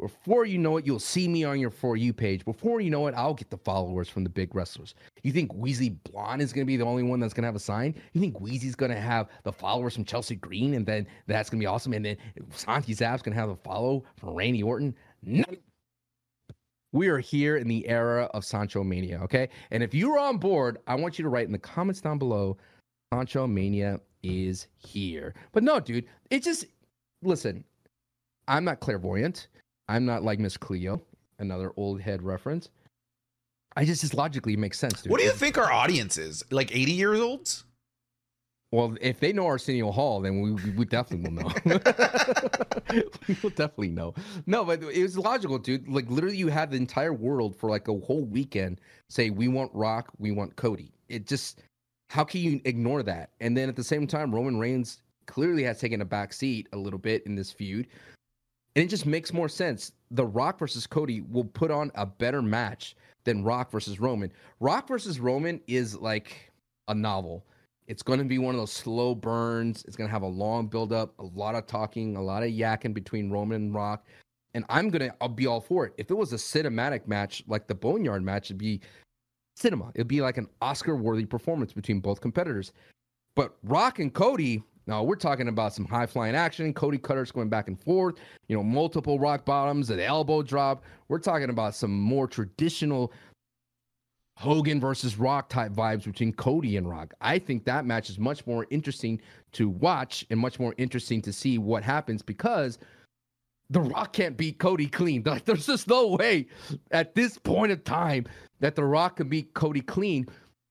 Before you know it, you'll see me on your For You page. Before you know it, I'll get the followers from the big wrestlers. You think Weezy Blonde is going to be the only one that's going to have a sign? You think Weezy's going to have the followers from Chelsea Green and then that's going to be awesome? And then Santi Zap's going to have the follow from Randy Orton? No. We are here in the era of Sancho Mania, okay? And if you're on board, I want you to write in the comments down below Sancho Mania is here. But no, dude, it just, listen, I'm not clairvoyant. I'm not like Miss Cleo, another old head reference. I just just logically makes sense. Dude. What do you think our audience is? Like 80 years olds? Well, if they know Arsenio Hall, then we, we definitely will know. we will definitely know. No, but it was logical, dude. Like literally, you had the entire world for like a whole weekend say, "We want Rock, we want Cody." It just, how can you ignore that? And then at the same time, Roman Reigns clearly has taken a back seat a little bit in this feud. And it just makes more sense. The Rock versus Cody will put on a better match than Rock versus Roman. Rock versus Roman is like a novel. It's going to be one of those slow burns. It's going to have a long build up, a lot of talking, a lot of yakking between Roman and Rock. And I'm going to I'll be all for it. If it was a cinematic match like the Boneyard match, it'd be cinema. It'd be like an Oscar worthy performance between both competitors. But Rock and Cody, now we're talking about some high flying action, Cody Cutters going back and forth, you know, multiple rock bottoms, an elbow drop. We're talking about some more traditional Hogan versus Rock type vibes between Cody and Rock. I think that match is much more interesting to watch and much more interesting to see what happens because the Rock can't beat Cody clean. Like, there's just no way at this point of time that the Rock can beat Cody clean.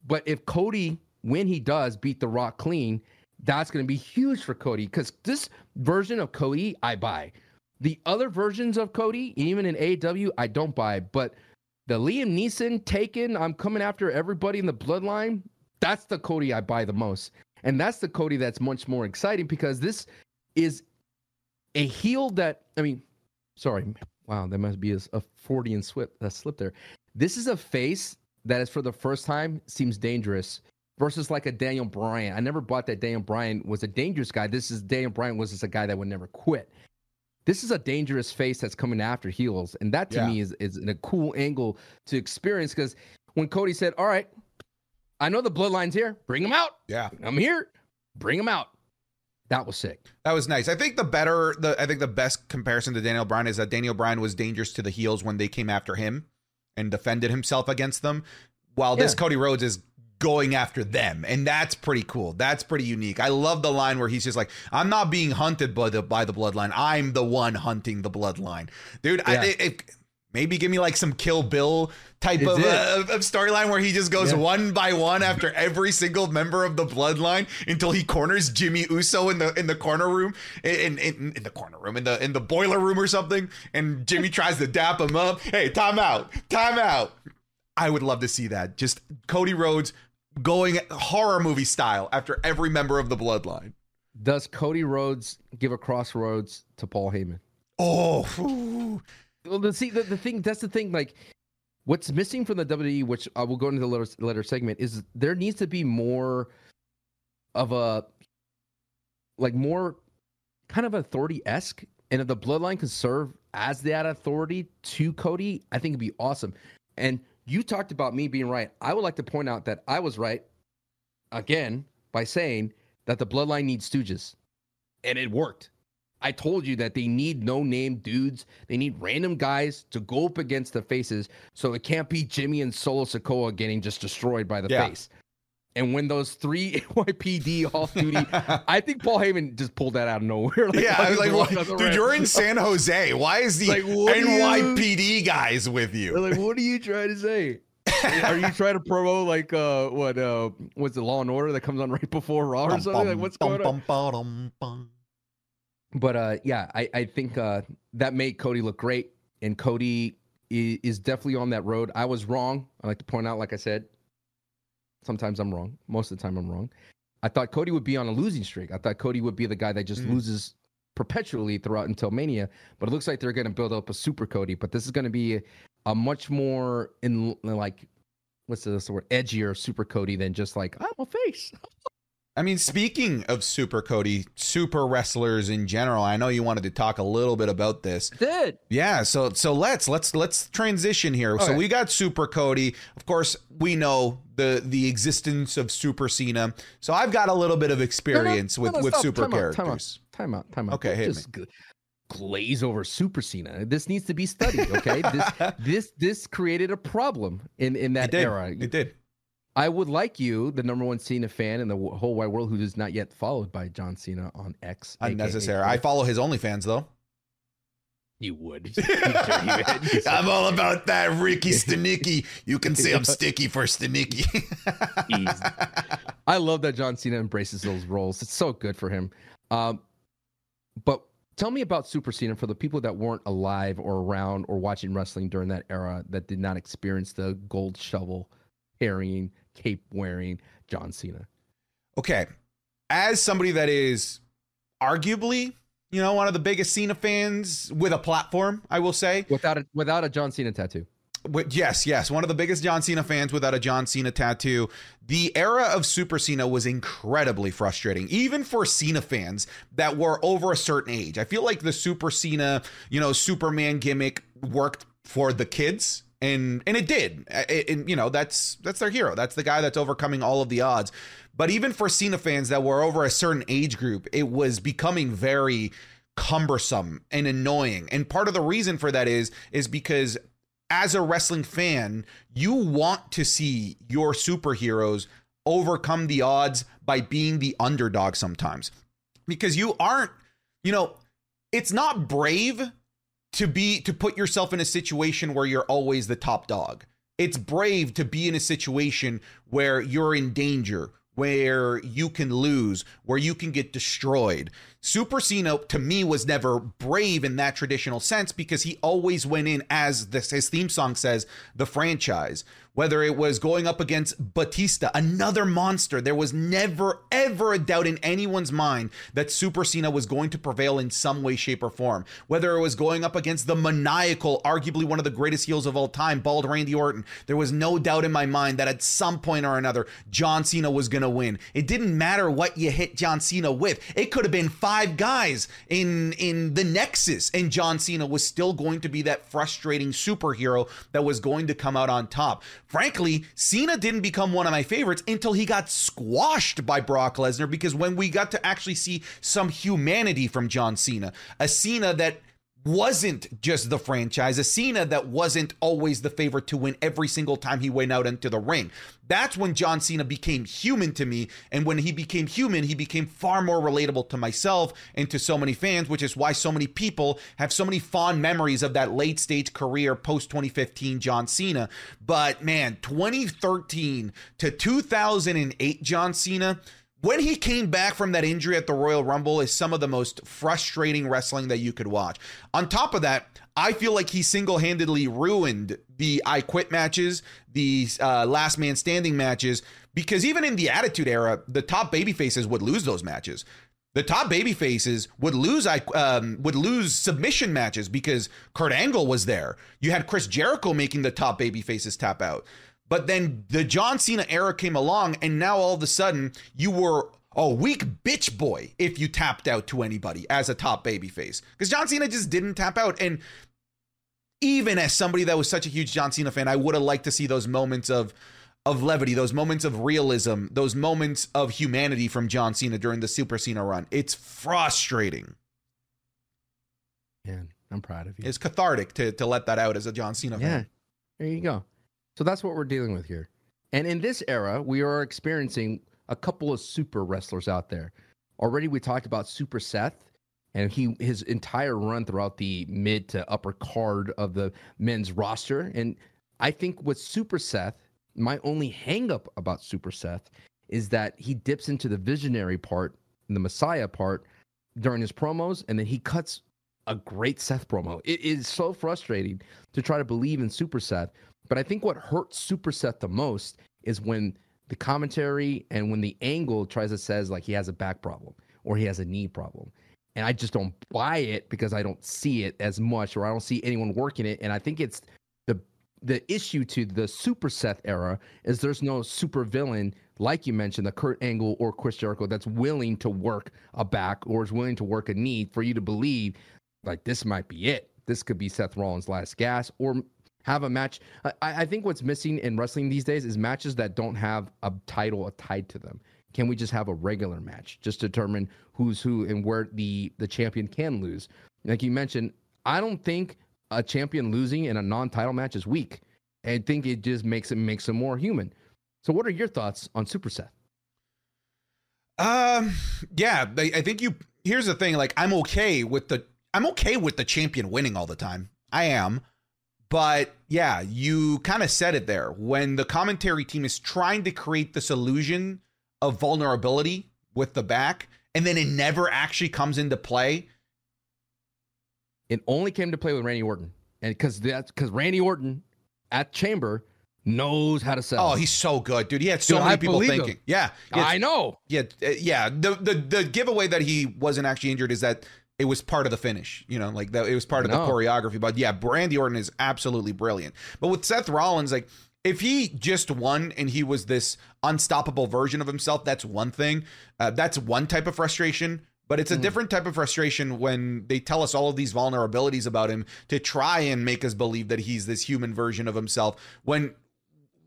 But if Cody, when he does beat the Rock clean, that's going to be huge for Cody because this version of Cody, I buy. The other versions of Cody, even in AEW, I don't buy. But the Liam Neeson taken, I'm coming after everybody in the bloodline, that's the Cody I buy the most. And that's the Cody that's much more exciting because this is a heel that, I mean, sorry, wow, there must be a, a Freudian slip, a slip there. This is a face that is for the first time seems dangerous versus like a Daniel Bryan. I never bought that Daniel Bryan was a dangerous guy. This is Daniel Bryan was just a guy that would never quit. This is a dangerous face that's coming after heels, and that to yeah. me is is a cool angle to experience because when Cody said, "All right, I know the bloodline's here, bring them out. Yeah, I'm here, bring them out." That was sick. That was nice. I think the better, the I think the best comparison to Daniel Bryan is that Daniel Bryan was dangerous to the heels when they came after him and defended himself against them, while yeah. this Cody Rhodes is going after them. And that's pretty cool. That's pretty unique. I love the line where he's just like i'm not being hunted by the by the bloodline. I'm the one hunting the bloodline. Dude yeah. I, it, maybe give me like some kill bill type of, uh, of storyline where he just goes yeah. one by one after every single member of the bloodline until he corners Jimmy Uso in the in the corner room in, in, in the corner room in the in the boiler room or something. And Jimmy tries to dap him up. Hey time out. Time out. I would love to see that. Just Cody Rhodes going horror movie style after every member of the bloodline. Does Cody Rhodes give a crossroads to Paul Heyman? Oh, well, the, see, the, the thing that's the thing. Like, what's missing from the WWE, which I will go into the letter, letter segment, is there needs to be more of a like more kind of authority esque, and if the bloodline could serve as that authority to Cody, I think it'd be awesome. And you talked about me being right. I would like to point out that I was right again by saying that the bloodline needs stooges. And it worked. I told you that they need no name dudes. They need random guys to go up against the faces. So it can't be Jimmy and Solo Sikoa getting just destroyed by the Yeah. face. And when those three NYPD off duty, I think Paul Heyman just pulled that out of nowhere. Like, yeah, I was like, walked what- on the dude, you're in San Jose. Why is the Like, do you- NYPD guys with They're you? like, what are you trying to say? Are you trying to promote like uh what uh what's the Law and Order that comes on right before Raw or something? Like what's going on? But uh yeah, I I think uh that made Cody look great, and Cody is definitely on that road. I was wrong. I like to point out, like I said, sometimes I'm wrong. Most of the time, I'm wrong. I thought Cody would be on a losing streak. I thought Cody would be the guy that just Mm. loses perpetually throughout until Mania. But it looks like they're going to build up a super Cody. But this is going to be a, a much more in like what's the, what's the word edgier super Cody than just like I'm a face. I mean, speaking of Super Cody, super wrestlers in general, I know you wanted to talk a little bit about this. Did Yeah, so so let's let's let's transition here. So we got Super Cody. Of course, we know the the existence of Super Cena. So I've got a little bit of experience with with stop. super Time out, time out. characters. Time out, time out. Okay, hit gl- glaze over Super Cena. This needs to be studied. Okay, this this this created a problem in in that did. era. It did. I would like you, the number one Cena fan in the whole wide world, who is not yet followed by John Cena on X. aka Unnecessary. I follow his OnlyFans though. you would. You. You I'm all about that Ricky Stanicky. You can say I'm sticky for Stanicky. I love that John Cena embraces those roles. It's so good for him. Um, but tell me about Super Cena for the people that weren't alive or around or watching wrestling during that era that did not experience the gold shovel carrying, cape wearing John Cena. okay, as somebody that is arguably, you know, one of the biggest Cena fans with a platform, I will say. Without a without a John Cena tattoo. Yes, yes, one of the biggest John Cena fans without a John Cena tattoo. The era of Super Cena was incredibly frustrating, even for Cena fans that were over a certain age. I feel like the Super Cena, you know, Superman gimmick worked for the kids. And and it did, and you know that's that's their hero. That's the guy that's overcoming all of the odds. But even for Cena fans that were over a certain age group, it was becoming very cumbersome and annoying. And part of the reason for that is is because as a wrestling fan, you want to see your superheroes overcome the odds by being the underdog sometimes. Because you aren't, you know, it's not brave to be to put yourself in a situation where you're always the top dog. It's brave to be in a situation where you're in danger, where you can lose, where you can get destroyed. Super Cena to me was never brave in that traditional sense because he always went in as this his theme song says, the franchise. Whether it was going up against Batista, another monster, there was never ever a doubt in anyone's mind that Super Cena was going to prevail in some way, shape, or form. Whether it was going up against the maniacal, arguably one of the greatest heels of all time, Bald Randy Orton, there was no doubt in my mind that at some point or another, John Cena was going to win. It didn't matter what you hit John Cena with. It could have been five guys in in the Nexus, and John Cena was still going to be that frustrating superhero that was going to come out on top. Frankly, Cena didn't become one of my favorites until he got squashed by Brock Lesnar because when we got to actually see some humanity from John Cena, a Cena that wasn't just the franchise, a Cena that wasn't always the favorite to win every single time he went out into the ring. That's when John Cena became human to me. And when he became human, he became far more relatable to myself and to so many fans, which is why so many people have so many fond memories of that late stage career post 2015 John Cena. But man, 2013 to 2008 John Cena when he came back from that injury at the Royal Rumble is some of the most frustrating wrestling that you could watch. On top of that, I feel like he single-handedly ruined the I Quit matches, the uh, Last Man Standing matches, because even in the Attitude Era, the top babyfaces would lose those matches. The top babyfaces would lose I um, would lose submission matches because Kurt Angle was there. You had Chris Jericho making the top babyfaces tap out. But then the John Cena era came along, and now all of a sudden you were a weak bitch boy if you tapped out to anybody as a top babyface. Because John Cena just didn't tap out. And even as somebody that was such a huge John Cena fan, I would have liked to see those moments of of levity, those moments of realism, those moments of humanity from John Cena during the Super Cena run. It's frustrating. Man, I'm proud of you. It's cathartic to to let that out as a John Cena yeah, fan. there you go. So that's what we're dealing with here. And in this era, we are experiencing a couple of super wrestlers out there. Already, we talked about Super Seth, and he his entire run throughout the mid to upper card of the men's roster. And I think with Super Seth, my only hangup about Super Seth is that he dips into the visionary part, the Messiah part, during his promos, and then he cuts a great Seth promo. It is so frustrating to try to believe in Super Seth. But I think what hurts Super Seth the most is when the commentary and when the angle tries to says like he has a back problem or he has a knee problem. And I just don't buy it because I don't see it as much or I don't see anyone working it. And I think it's the the issue to the Super Seth era is there's no super villain like you mentioned, the Kurt Angle or Chris Jericho that's willing to work a back or is willing to work a knee for you to believe like this might be it. This could be Seth Rollins' last gas, or have a match. I, I think what's missing in wrestling these days is matches that don't have a title tied to them. Can we just have a regular match, just determine who's who and where the the champion can lose? Like you mentioned, I don't think a champion losing in a non-title match is weak. I think it just makes it makes him more human. So, what are your thoughts on Super Seth? Um, yeah, I think you. Here's the thing: like, I'm okay with the I'm okay with the champion winning all the time. I am. But yeah, you kind of said it there. When the commentary team is trying to create this illusion of vulnerability with the back, and then it never actually comes into play. It only came to play with Randy Orton. And because that's because Randy Orton at Chamber knows how to sell. Oh, he's so good, dude. He had so dude, many I people thinking. Him. Yeah, I know. Yeah, uh, yeah. The, the the giveaway that he wasn't actually injured is that it was part of the finish, you know, like that. It was part of the choreography. But yeah, Randy Orton is absolutely brilliant. But with Seth Rollins, like if he just won and he was this unstoppable version of himself, that's one thing. Uh, that's one type of frustration. But it's a mm. different type of frustration when they tell us all of these vulnerabilities about him to try and make us believe that he's this human version of himself. When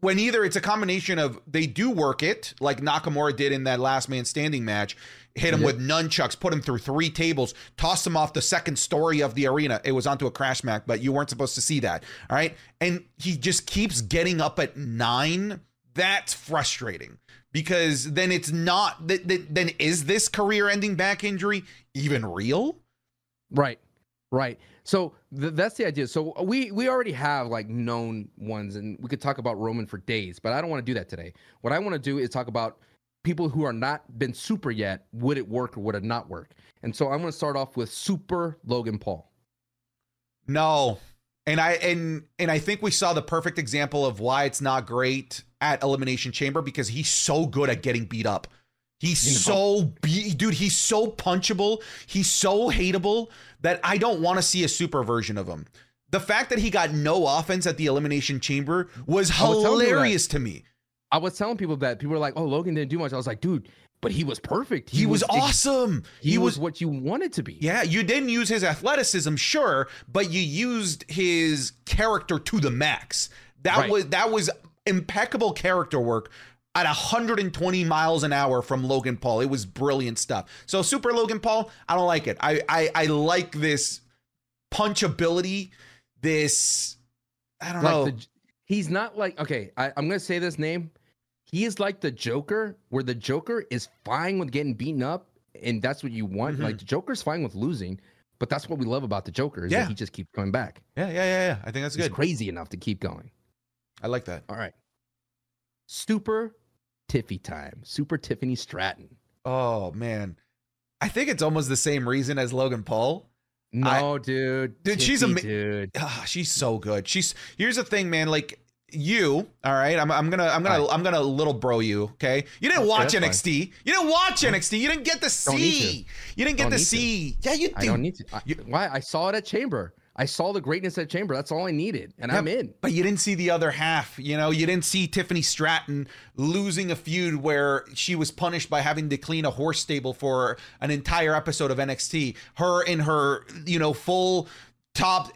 when either it's a combination of they do work it, like Nakamura did in that last man standing match, hit him yeah. with nunchucks, put him through three tables, tossed him off the second story of the arena. It was onto a crash mat, but you weren't supposed to see that. All right. And he just keeps getting up at nine. That's frustrating because then it's not that, that then is this career ending back injury even real? Right. Right. So th- that's the idea. So we we already have like known ones, and we could talk about Roman for days, but I don't want to do that today. What I want to do is talk about people who are not been super yet. Would it work or would it not work? And so I'm going to start off with Super Logan Paul. No, and I and and I think we saw the perfect example of why it's not great at Elimination Chamber because he's so good at getting beat up. He's you know. so be- dude, he's so punchable, he's so hateable that I don't want to see a super version of him. The fact that he got no offense at the elimination chamber was hilarious to me. I was telling people that people were like, "Oh, Logan didn't do much." I was like, "Dude, but he was perfect. He, he was, was, awesome. He, he was, was what you wanted to be. Yeah, you didn't use his athleticism, sure, but you used his character to the max. That right. was that was impeccable character work at 120 miles an hour from Logan Paul. It was brilliant stuff. So Super Logan Paul, I don't like it. I I, I like this punchability, this I don't like know. The, he's not like okay, I, I'm gonna say this name. He is like the Joker, where the Joker is fine with getting beaten up, and that's what you want. Mm-hmm. Like the Joker's fine with losing, but that's what we love about the Joker is yeah. that he just keeps coming back. Yeah, yeah, yeah, yeah. I think that's good. He's good. Crazy enough to keep going. I like that. All right. Super Tiffy time. Super Tiffany Stratton. Oh man. I think it's almost the same reason as Logan Paul. No, I, dude. Dude, Tiffy, she's a dude. Oh, she's so good. She's here's the thing, man. Like you, all right. I'm, I'm gonna I'm gonna right. I'm gonna little bro you. Okay. You didn't watch NXT. Fine. You didn't watch NXT. You didn't get to see. You didn't get to see. Yeah, you. Do. I don't need to. I, you, why? I saw it at Chamber. I saw the greatness at Chamber. That's all I needed, and yeah, I'm in. But you didn't see the other half. You know, you didn't see Tiffany Stratton losing a feud where she was punished by having to clean a horse stable for an entire episode of NXT. Her in her, you know, full top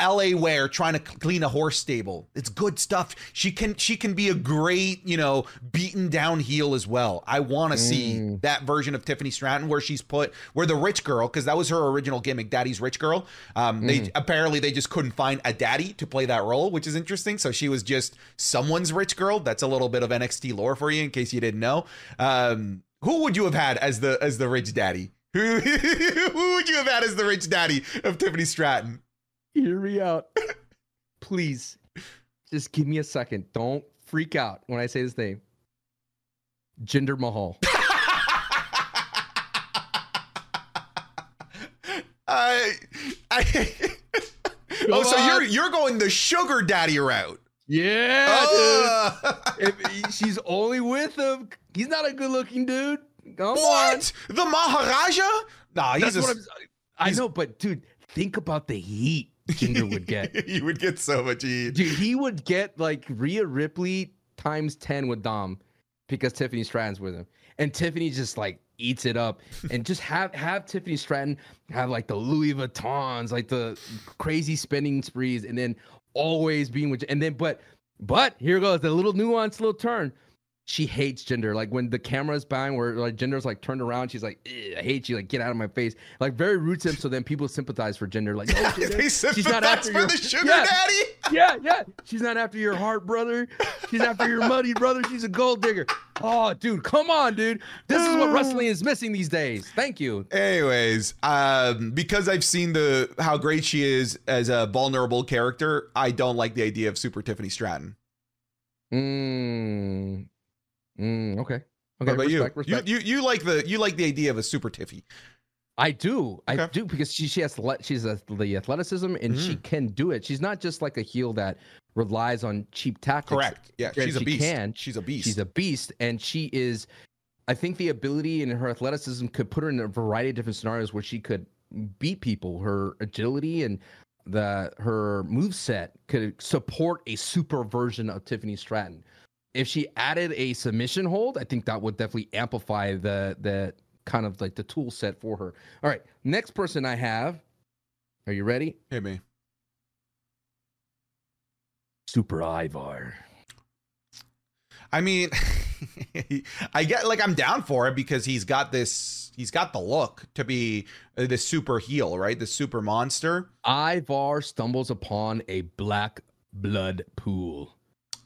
LA wear trying to clean a horse stable. It's good stuff. She can she can be a great, you know, beaten down heel as well. I want to mm. see that version of Tiffany Stratton where she's put where the rich girl because that was her original gimmick, Daddy's rich girl. Um, mm. they apparently they just couldn't find a daddy to play that role, which is interesting. So she was just someone's rich girl. That's a little bit of NXT lore for you in case you didn't know. Um, who would you have had as the as the rich daddy? Who, who would you have had as the rich daddy of Tiffany Stratton? Hear me out. Please. Just give me a second. Don't freak out when I say his name. Jinder Mahal. I, I oh, so you're you're going the sugar daddy route. Yeah, uh. if she's only with him, he's not a good looking dude. Come what? On. The Maharaja? Nah, he's That's a, I know, but dude, think about the heat Jinder would get. you would get so much heat. Dude, he would get like Rhea Ripley times 10 with Dom because Tiffany Stratton's with him. And Tiffany just like eats it up. and just have have Tiffany Stratton have like the Louis Vuittons, like the crazy spending sprees, and then always being with and then but but here goes the little nuanced little turn she hates Jinder. Like when the camera's bang, where like Jinder's like turned around, she's like, "I hate you." Like get out of my face. Like very rude to him. So then people sympathize for gender. Like oh, Jinder, she's not after your, the sugar yeah, daddy. yeah, yeah. She's not after your heart, brother. She's after your money, brother. She's a gold digger. Oh, dude, come on, dude. This is what wrestling is missing these days. Thank you. Anyways, um, because I've seen the how great she is as a vulnerable character, I don't like the idea of Super Tiffany Stratton. Mm, Mm, okay. Okay. What about respect, you? Respect. you? You you like the you like the idea of a super tiffy. I do. Okay. I do because she she has she's a, the athleticism and mm. she can do it. She's not just like a heel that relies on cheap tactics. Correct. Yeah, she's she a beast. Can. She's a beast. She's a beast, and she is. I think the ability and her athleticism could put her in a variety of different scenarios where she could beat people. Her agility and the her move set could support a super version of Tiffany Stratton if she added a submission hold, I think that would definitely amplify the the kind of like the tool set for her. All right, next person I have. Are you ready? Hit me. Super Ivar. I mean, I get like I'm down for it because he's got this. He's got the look to be uh, the super heel, right? The super monster. Ivar stumbles upon a black blood pool.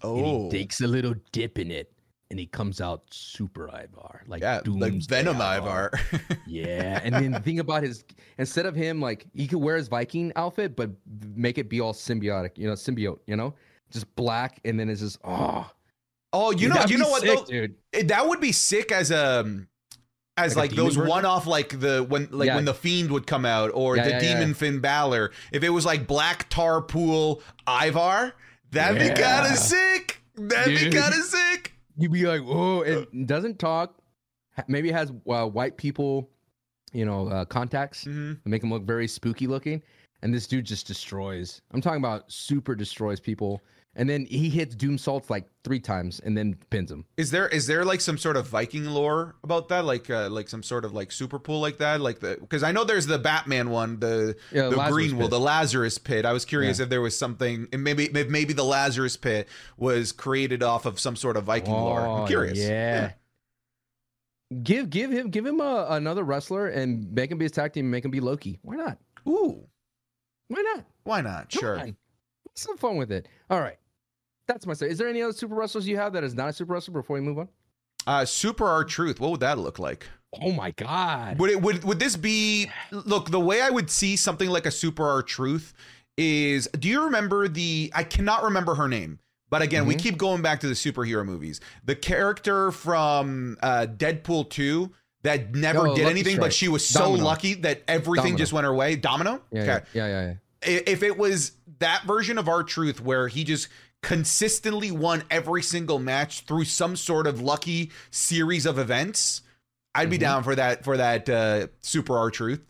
Oh, and he takes a little dip in it, and he comes out super Ivar, like yeah, like Venom Ivar. yeah, and then the thing about his instead of him like he could wear his Viking outfit, but make it be all symbiotic, you know, symbiote, you know, just black, and then it's just oh. Oh, you dude, know, you know what, sick, though? dude? That would be sick as a um, as like, like those one off like the when like yeah. when the fiend would come out or yeah, the yeah, demon Finn Balor. If it was like Black Tar Pool Ivar, That'd yeah. be kind of sick. That'd Dude. be kind of sick. You'd be like, oh, it doesn't talk. Maybe it has uh, white people, you know, uh, contacts mm-hmm. make them look very spooky looking. And this dude just destroys. I'm talking about super destroys people and then he hits Doomsaults like three times and then pins him. Is there is there like some sort of Viking lore about that? Like uh, like some sort of like super pool like that? Like the because I know there's the Batman one, the yeah, the Lazarus green one, the Lazarus pit. I was curious yeah. if there was something and maybe maybe the Lazarus pit was created off of some sort of Viking oh, lore. I'm oh, curious. Yeah. yeah. Give give him give him a, another wrestler and make him be his tag team and make him be Loki. Why not? Ooh. Why not? Why not? Come sure. On. some fun with it. All right. That's my say. Is there any other super wrestlers you have that is not a super wrestler before we move on? Uh, super R-Truth. What would that look like? Oh my god. Would it would would this be look the way I would see something like a super R-Truth is do you remember the I cannot remember her name. But again, mm-hmm. we keep going back to the superhero movies. The character from uh, Deadpool 2 that never oh, did anything, strike. but she was so Domino. lucky that everything Domino. just went her way. Domino? Yeah, okay. Yeah, yeah, yeah. If it was that version of R-Truth where he just consistently won every single match through some sort of lucky series of events, I'd be mm-hmm. down for that for that uh, super R-Truth.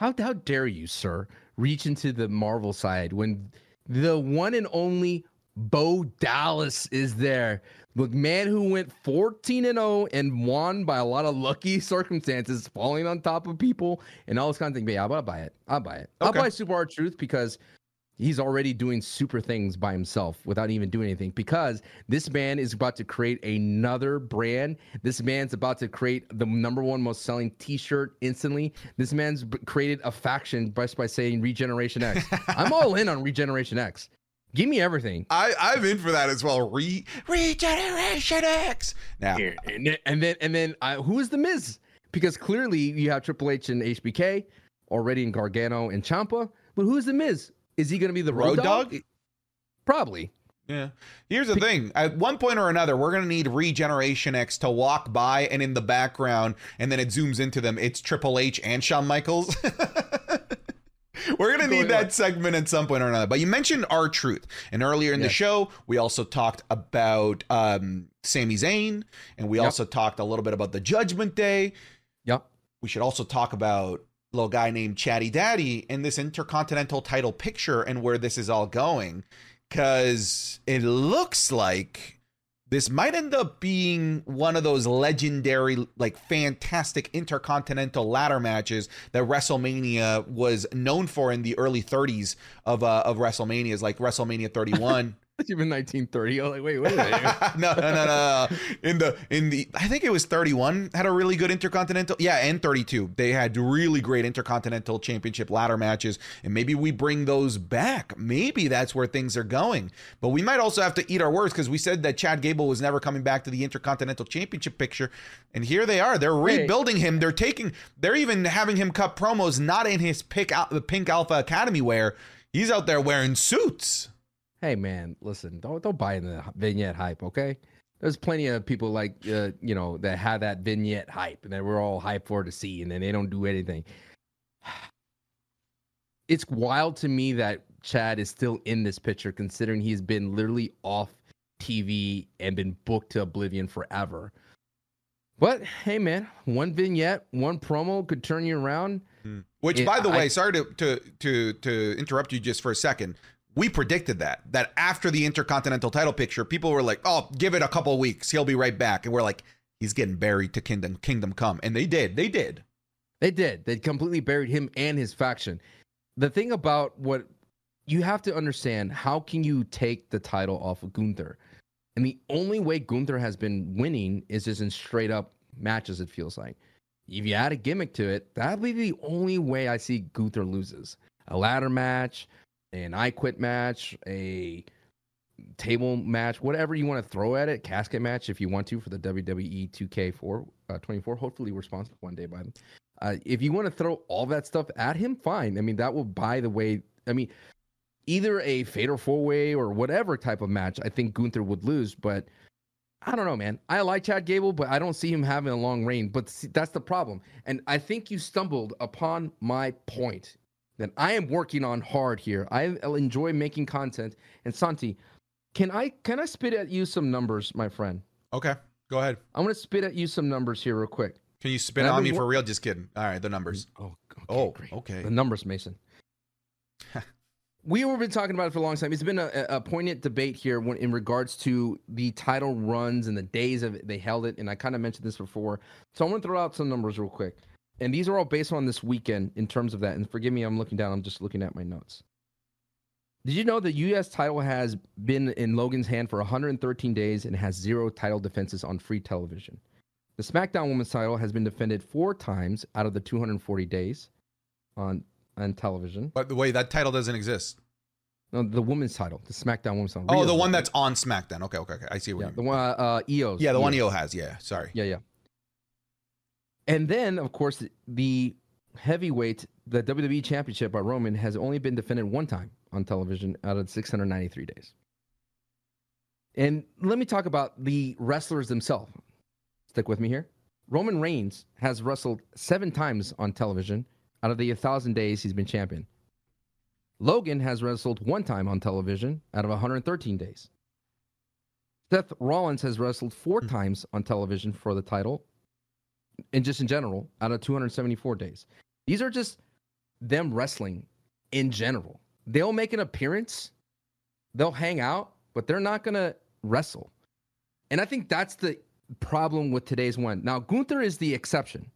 How how dare you, sir, reach into the Marvel side when the one and only Bo Dallas is there. McMahon who went 14 and 0 and won by a lot of lucky circumstances, falling on top of people and all this kind of thing. But yeah, I'll buy it. I'll buy it. Okay. I'll buy Super R-Truth because He's already doing super things by himself without even doing anything because this man is about to create another brand. This man's about to create the number one most selling T-shirt instantly. This man's b- created a faction just by saying Regeneration X. I'm all in on Regeneration X. Give me everything. I, I'm in for that as well. Re Regeneration X. Now, and then and then, and then uh, who is the Miz? Because clearly you have Triple H and HBK already in Gargano and Ciampa, but who's the Miz? Is he going to be the road, Road dog? Dogg? Probably. Yeah. Here's the thing. At one point or another, we're going to need Regeneration X to walk by and in the background, and then it zooms into them. It's Triple H and Shawn Michaels. we're going to need that segment at some point or another. But you mentioned R-Truth. And earlier in the show, we also talked about um, Sami Zayn, and we Yep. also talked a little bit about the Judgment Day. Yep. we should also talk about little guy named Chatty Daddy in this intercontinental title picture and where this is all going. Because it looks like this might end up being one of those legendary, like fantastic intercontinental ladder matches that WrestleMania was known for in the early 30s of uh, of WrestleManias, like WrestleMania 31. Even 1930. I was like, wait, wait a minute. no, no, no, no. In the in the I think it was 31 had a really good intercontinental. Yeah, and 32. They had really great intercontinental championship ladder matches and maybe we bring those back. Maybe that's where things are going. But we might also have to eat our words cuz we said that Chad Gable was never coming back to the intercontinental championship picture and here they are. They're Hey. rebuilding him. They're taking they're even having him cut promos not in his pick out the Pink Alpha Academy wear. He's out there wearing suits. Hey, man, listen, don't don't buy in the vignette hype, okay? There's plenty of people like uh, you know that have that vignette hype, and that we're all hyped for to see, and then they don't do anything. It's wild to me that Chad is still in this picture, considering he's been literally off TV and been booked to oblivion forever. But hey, man, one vignette, one promo could turn you around. Which, It- by the I- way, sorry to, to to to interrupt you just for a second. We predicted that that after the Intercontinental title picture, people were like, "Oh, give it a couple weeks, he'll be right back," and we're like, "He's getting buried to Kingdom Kingdom Come," and they did, they did. They did. They completely buried him and his faction. The thing about what you have to understand, how can you take the title off of Gunther? And the only way Gunther has been winning is just in straight up matches, it feels like. If you add a gimmick to it, that'd be the only way I see Gunther loses. A ladder match, an I quit match, a table match, whatever you want to throw at it, casket match if you want to for the WWE 2K4 uh, 24. Hopefully, we're sponsored one day by them. Uh, if you want to throw all that stuff at him, fine. I mean, that will buy the way. I mean, either a fatal four way or whatever type of match, I think Gunther would lose. But I don't know, man. I like Chad Gable, but I don't see him having a long reign. But see, that's the problem. And I think you stumbled upon my point that I am working on hard here. I enjoy making content. And Santi, can I can I spit at you some numbers, my friend? Okay, go ahead. I'm gonna spit at you some numbers here real quick. Can you spit on me wor- for real? Just kidding. All right, the numbers. Oh, okay, Oh, great. okay. The numbers, Mason. we have been talking about it for a long time. It's been a, a poignant debate here when, in regards to the title runs and the days of it, they held it. And I kind of mentioned this before. So I'm going to throw out some numbers real quick. And these are all based on this weekend in terms of that. And forgive me, I'm looking down. I'm just looking at my notes. Did you know the U.S. title has been in Logan's hand for 113 days and has zero title defenses on free television? The SmackDown Women's title has been defended four times out of the 240 days on on television. By the way, that title doesn't exist. No, the women's title, the SmackDown Women's title. Oh, Rhea's the one title. that's on SmackDown. Okay, okay, okay. I see what yeah, you the one uh, EOS. Yeah, the one EOS. EO has. Yeah, sorry. Yeah, yeah. And then, of course, the heavyweight, the WWE Championship by Roman has only been defended one time on television out of 693 days. And let me talk about the wrestlers themselves. Stick with me here. Roman Reigns has wrestled seven times on television out of the 1,000 days he's been champion. Logan has wrestled one time on television out of 113 days. Seth Rollins has wrestled four Hmm. times on television for the title, and just in general, out of 274 days. These are just them wrestling in general. They'll make an appearance, they'll hang out, but they're not going to wrestle. And I think that's the problem with today's one. Now, Gunther is the exception.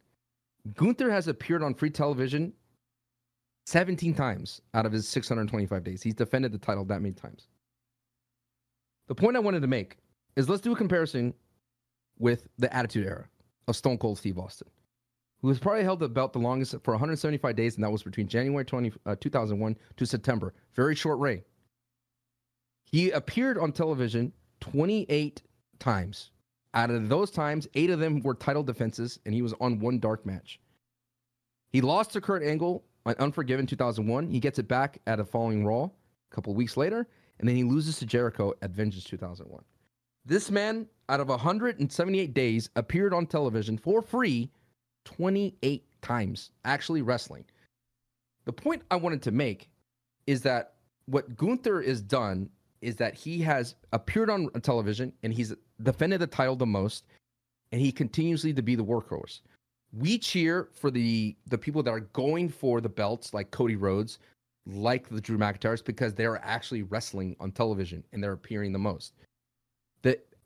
Gunther has appeared on free television 17 times out of his 625 days. He's defended the title that many times. The point I wanted to make is let's do a comparison with the Attitude Era of Stone Cold Steve Austin, who has probably held the belt the longest for 175 days, and that was between January 20, uh, 2001 to September. Very short reign. He appeared on television 28 times. Out of those times, eight of them were title defenses, and he was on one dark match. He lost to Kurt Angle on Unforgiven 2001. He gets it back at a following Raw a couple weeks later, and then he loses to Jericho at Vengeance 2001. This man, out of 178 days, appeared on television for free 28 times, actually wrestling. The point I wanted to make is that what Gunther is done is that he has appeared on television and he's defended the title the most, and he continuously to be the workhorse. We cheer for the the people that are going for the belts, like Cody Rhodes, like the Drew McIntyres, because they're actually wrestling on television and they're appearing the most.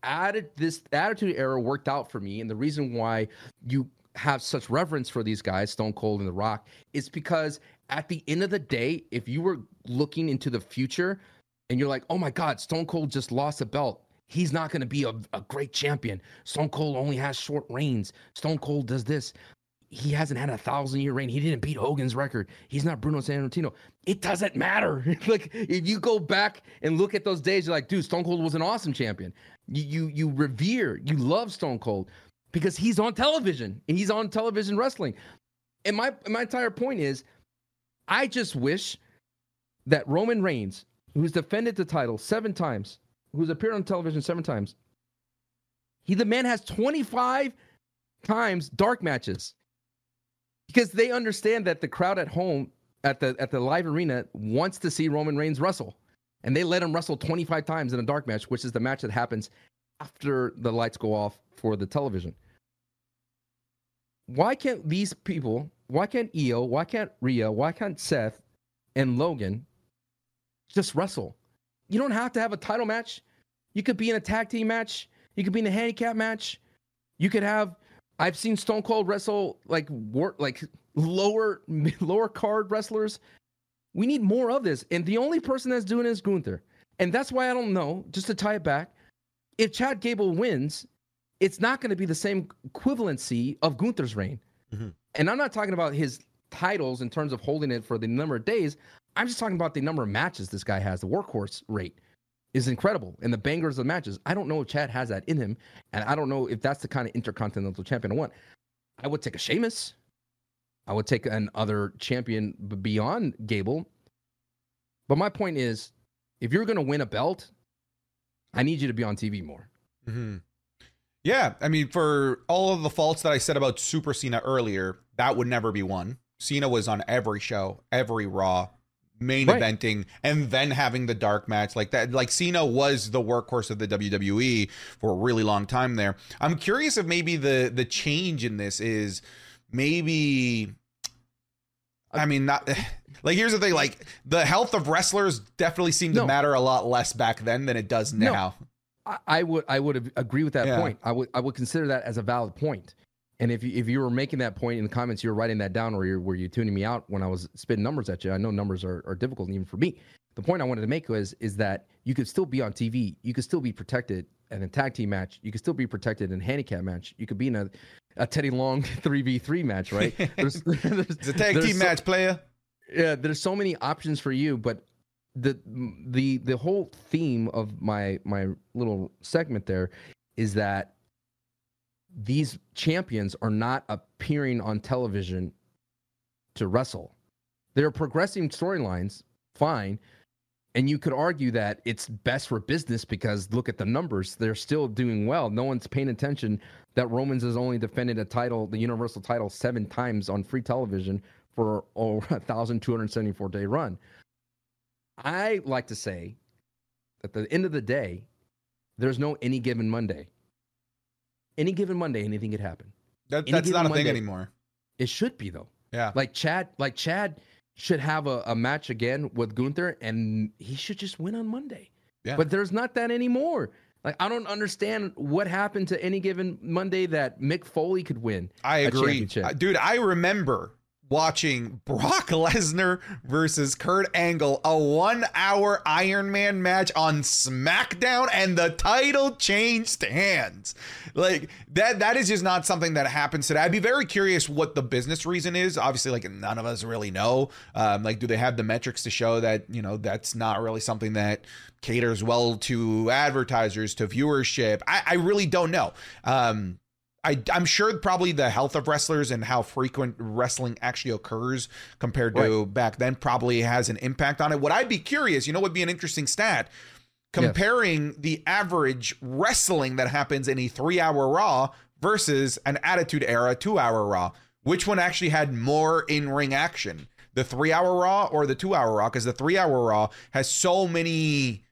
Added this attitude era worked out for me, and the reason why you have such reverence for these guys, Stone Cold and The Rock, is because at the end of the day, if you were looking into the future and you're like, oh my God, Stone Cold just lost a belt. He's not going to be a, a great champion. Stone Cold only has short reigns. Stone Cold does this. He hasn't had a thousand year reign. He didn't beat Hogan's record. He's not Bruno Sammartino. It doesn't matter. like if you go back and look at those days, you're like, dude, Stone Cold was an awesome champion. You you you revere, you love Stone Cold because he's on television and he's on television wrestling. And my my entire point is, I just wish that Roman Reigns, who's defended the title seven times, who's appeared on television seven times, he the man has 25 times dark matches. Because they understand that the crowd at home at the at the live arena wants to see Roman Reigns wrestle. And they let him wrestle 25 times in a dark match, which is the match that happens after the lights go off for the television. Why can't these people, why can't Io, why can't Rhea, why can't Seth and Logan just wrestle? You don't have to have a title match. You could be in a tag team match. You could be in a handicap match. You could have. I've seen Stone Cold wrestle like work like lower lower card wrestlers. We need more of this, and the only person that's doing it is Gunther, and that's why I don't know. Just to tie it back, if Chad Gable wins, it's not going to be the same equivalency of Gunther's reign. Mm-hmm. And I'm not talking about his titles in terms of holding it for the number of days. I'm just talking about the number of matches this guy has. The workhorse rate is incredible, and the bangers of matches. I don't know if Chad has that in him, and I don't know if that's the kind of intercontinental champion I want. I would take a Sheamus. I would take another champion beyond Gable. But my point is, if you're going to win a belt, I need you to be on TV more. Mm-hmm. Yeah, I mean, for all of the faults that I said about Super Cena earlier, that would never be one. Cena was on every show, every Raw, main right. eventing, and then having the dark match like that. Like Cena was the workhorse of the WWE for a really long time there. I'm curious if maybe the the change in this is maybe. I uh, mean, not like here's the thing. Like the health of wrestlers definitely seemed no. to matter a lot less back then than it does now. No. I would I would agree with that yeah. point. I would I would consider that as a valid point. And if you, if you were making that point in the comments, you were writing that down, or you were you tuning me out when I was spitting numbers at you. I know numbers are, are difficult even for me. The point I wanted to make was is that you could still be on TV. You could still be protected in a tag team match. You could still be protected in a handicap match. You could be in a, a Teddy Long three v three match, right? There's, there's, it's a tag team so, match, player. Yeah, there's so many options for you, but the the the whole theme of my my little segment there is that these champions are not appearing on television to wrestle. They're progressing storylines, fine. And you could argue that it's best for business because look at the numbers. They're still doing well. No one's paying attention that Romans has only defended a title, the Universal title, seven times on free television for a 1,274 day run. I like to say at the end of the day, there's no any given Monday. Any given Monday, anything could happen. That, that's not a Monday, thing anymore. It should be though. Yeah. Like Chad, like Chad should have a, a match again with Gunther, and he should just win on Monday. Yeah. But there's not that anymore. Like I don't understand what happened to any given Monday that Mick Foley could win. I agree, dude. I remember watching Brock Lesnar versus Kurt Angle, a one hour Iron Man match on SmackDown, and the title changed hands. Like that, that is just not something that happens today. I'd be very curious what the business reason is. Obviously, like none of us really know. Um, like, do they have the metrics to show that, you know, that's not really something that caters well to advertisers, to viewership? I, I really don't know. Um, I, I'm sure probably the health of wrestlers and how frequent wrestling actually occurs compared to right. back then probably has an impact on it. What I'd be curious, you know, would be an interesting stat comparing the average wrestling that happens in a three hour Raw versus an Attitude Era two hour Raw. Which one actually had more in ring action? The three hour Raw or the two hour Raw? Because the three hour Raw has so many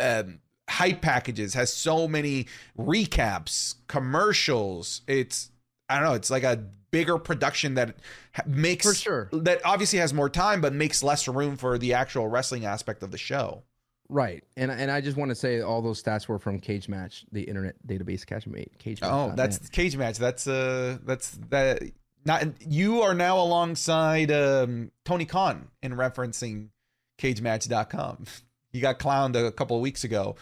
um, hype packages, has so many recaps, commercials. It's I don't know, it's like a bigger production that makes for sure that obviously has more time but makes less room for the actual wrestling aspect of the show. Right, and and I just want to say all those stats were from Cage Match, the internet database. Cage Match. Oh, that's net. Cage Match. That's uh, that's that. Not you are now alongside um, Tony Khan in referencing CageMatch.com. He got clowned a couple of weeks ago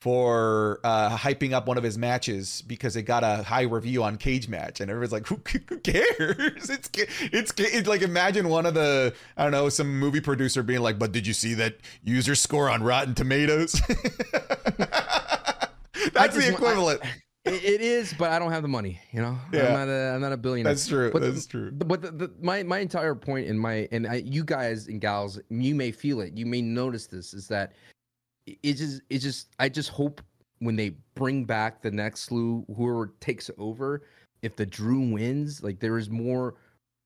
for uh, hyping up one of his matches because it got a high review on Cage Match, and everyone's like, "Who, who cares?" It's, it's it's like imagine one of the I don't know some movie producer being like, "But did you see that user score on Rotten Tomatoes?" That's the equivalent. I, it is, but I don't have the money. You know, yeah. I'm not a, I'm not a billionaire. That's true. But That's true. But the, the, my my entire point in my and I, you guys and gals, you may feel it. You may notice this is that it just it just I just hope when they bring back the next slew, whoever takes over, if the Drew wins, like there is more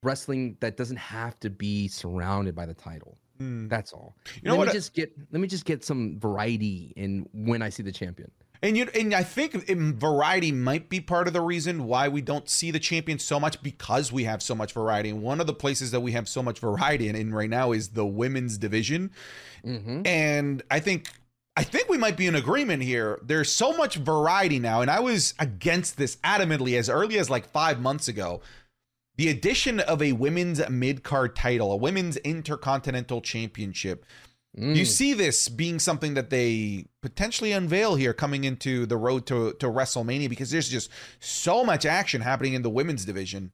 wrestling that doesn't have to be surrounded by the title. Mm. That's all. You know let what? Me just get let me just get some variety in when I see the champion. And you and I think variety might be part of the reason why we don't see the champion so much because we have so much variety. And one of the places that we have so much variety in, in right now is the women's division. Mm-hmm. And I think I think we might be in agreement here. There's so much variety now, and I was against this adamantly as early as like five months ago. The addition of a women's mid card title, a women's intercontinental championship, Mm. You see this being something that they potentially unveil here coming into the road to, to WrestleMania because there's just so much action happening in the women's division.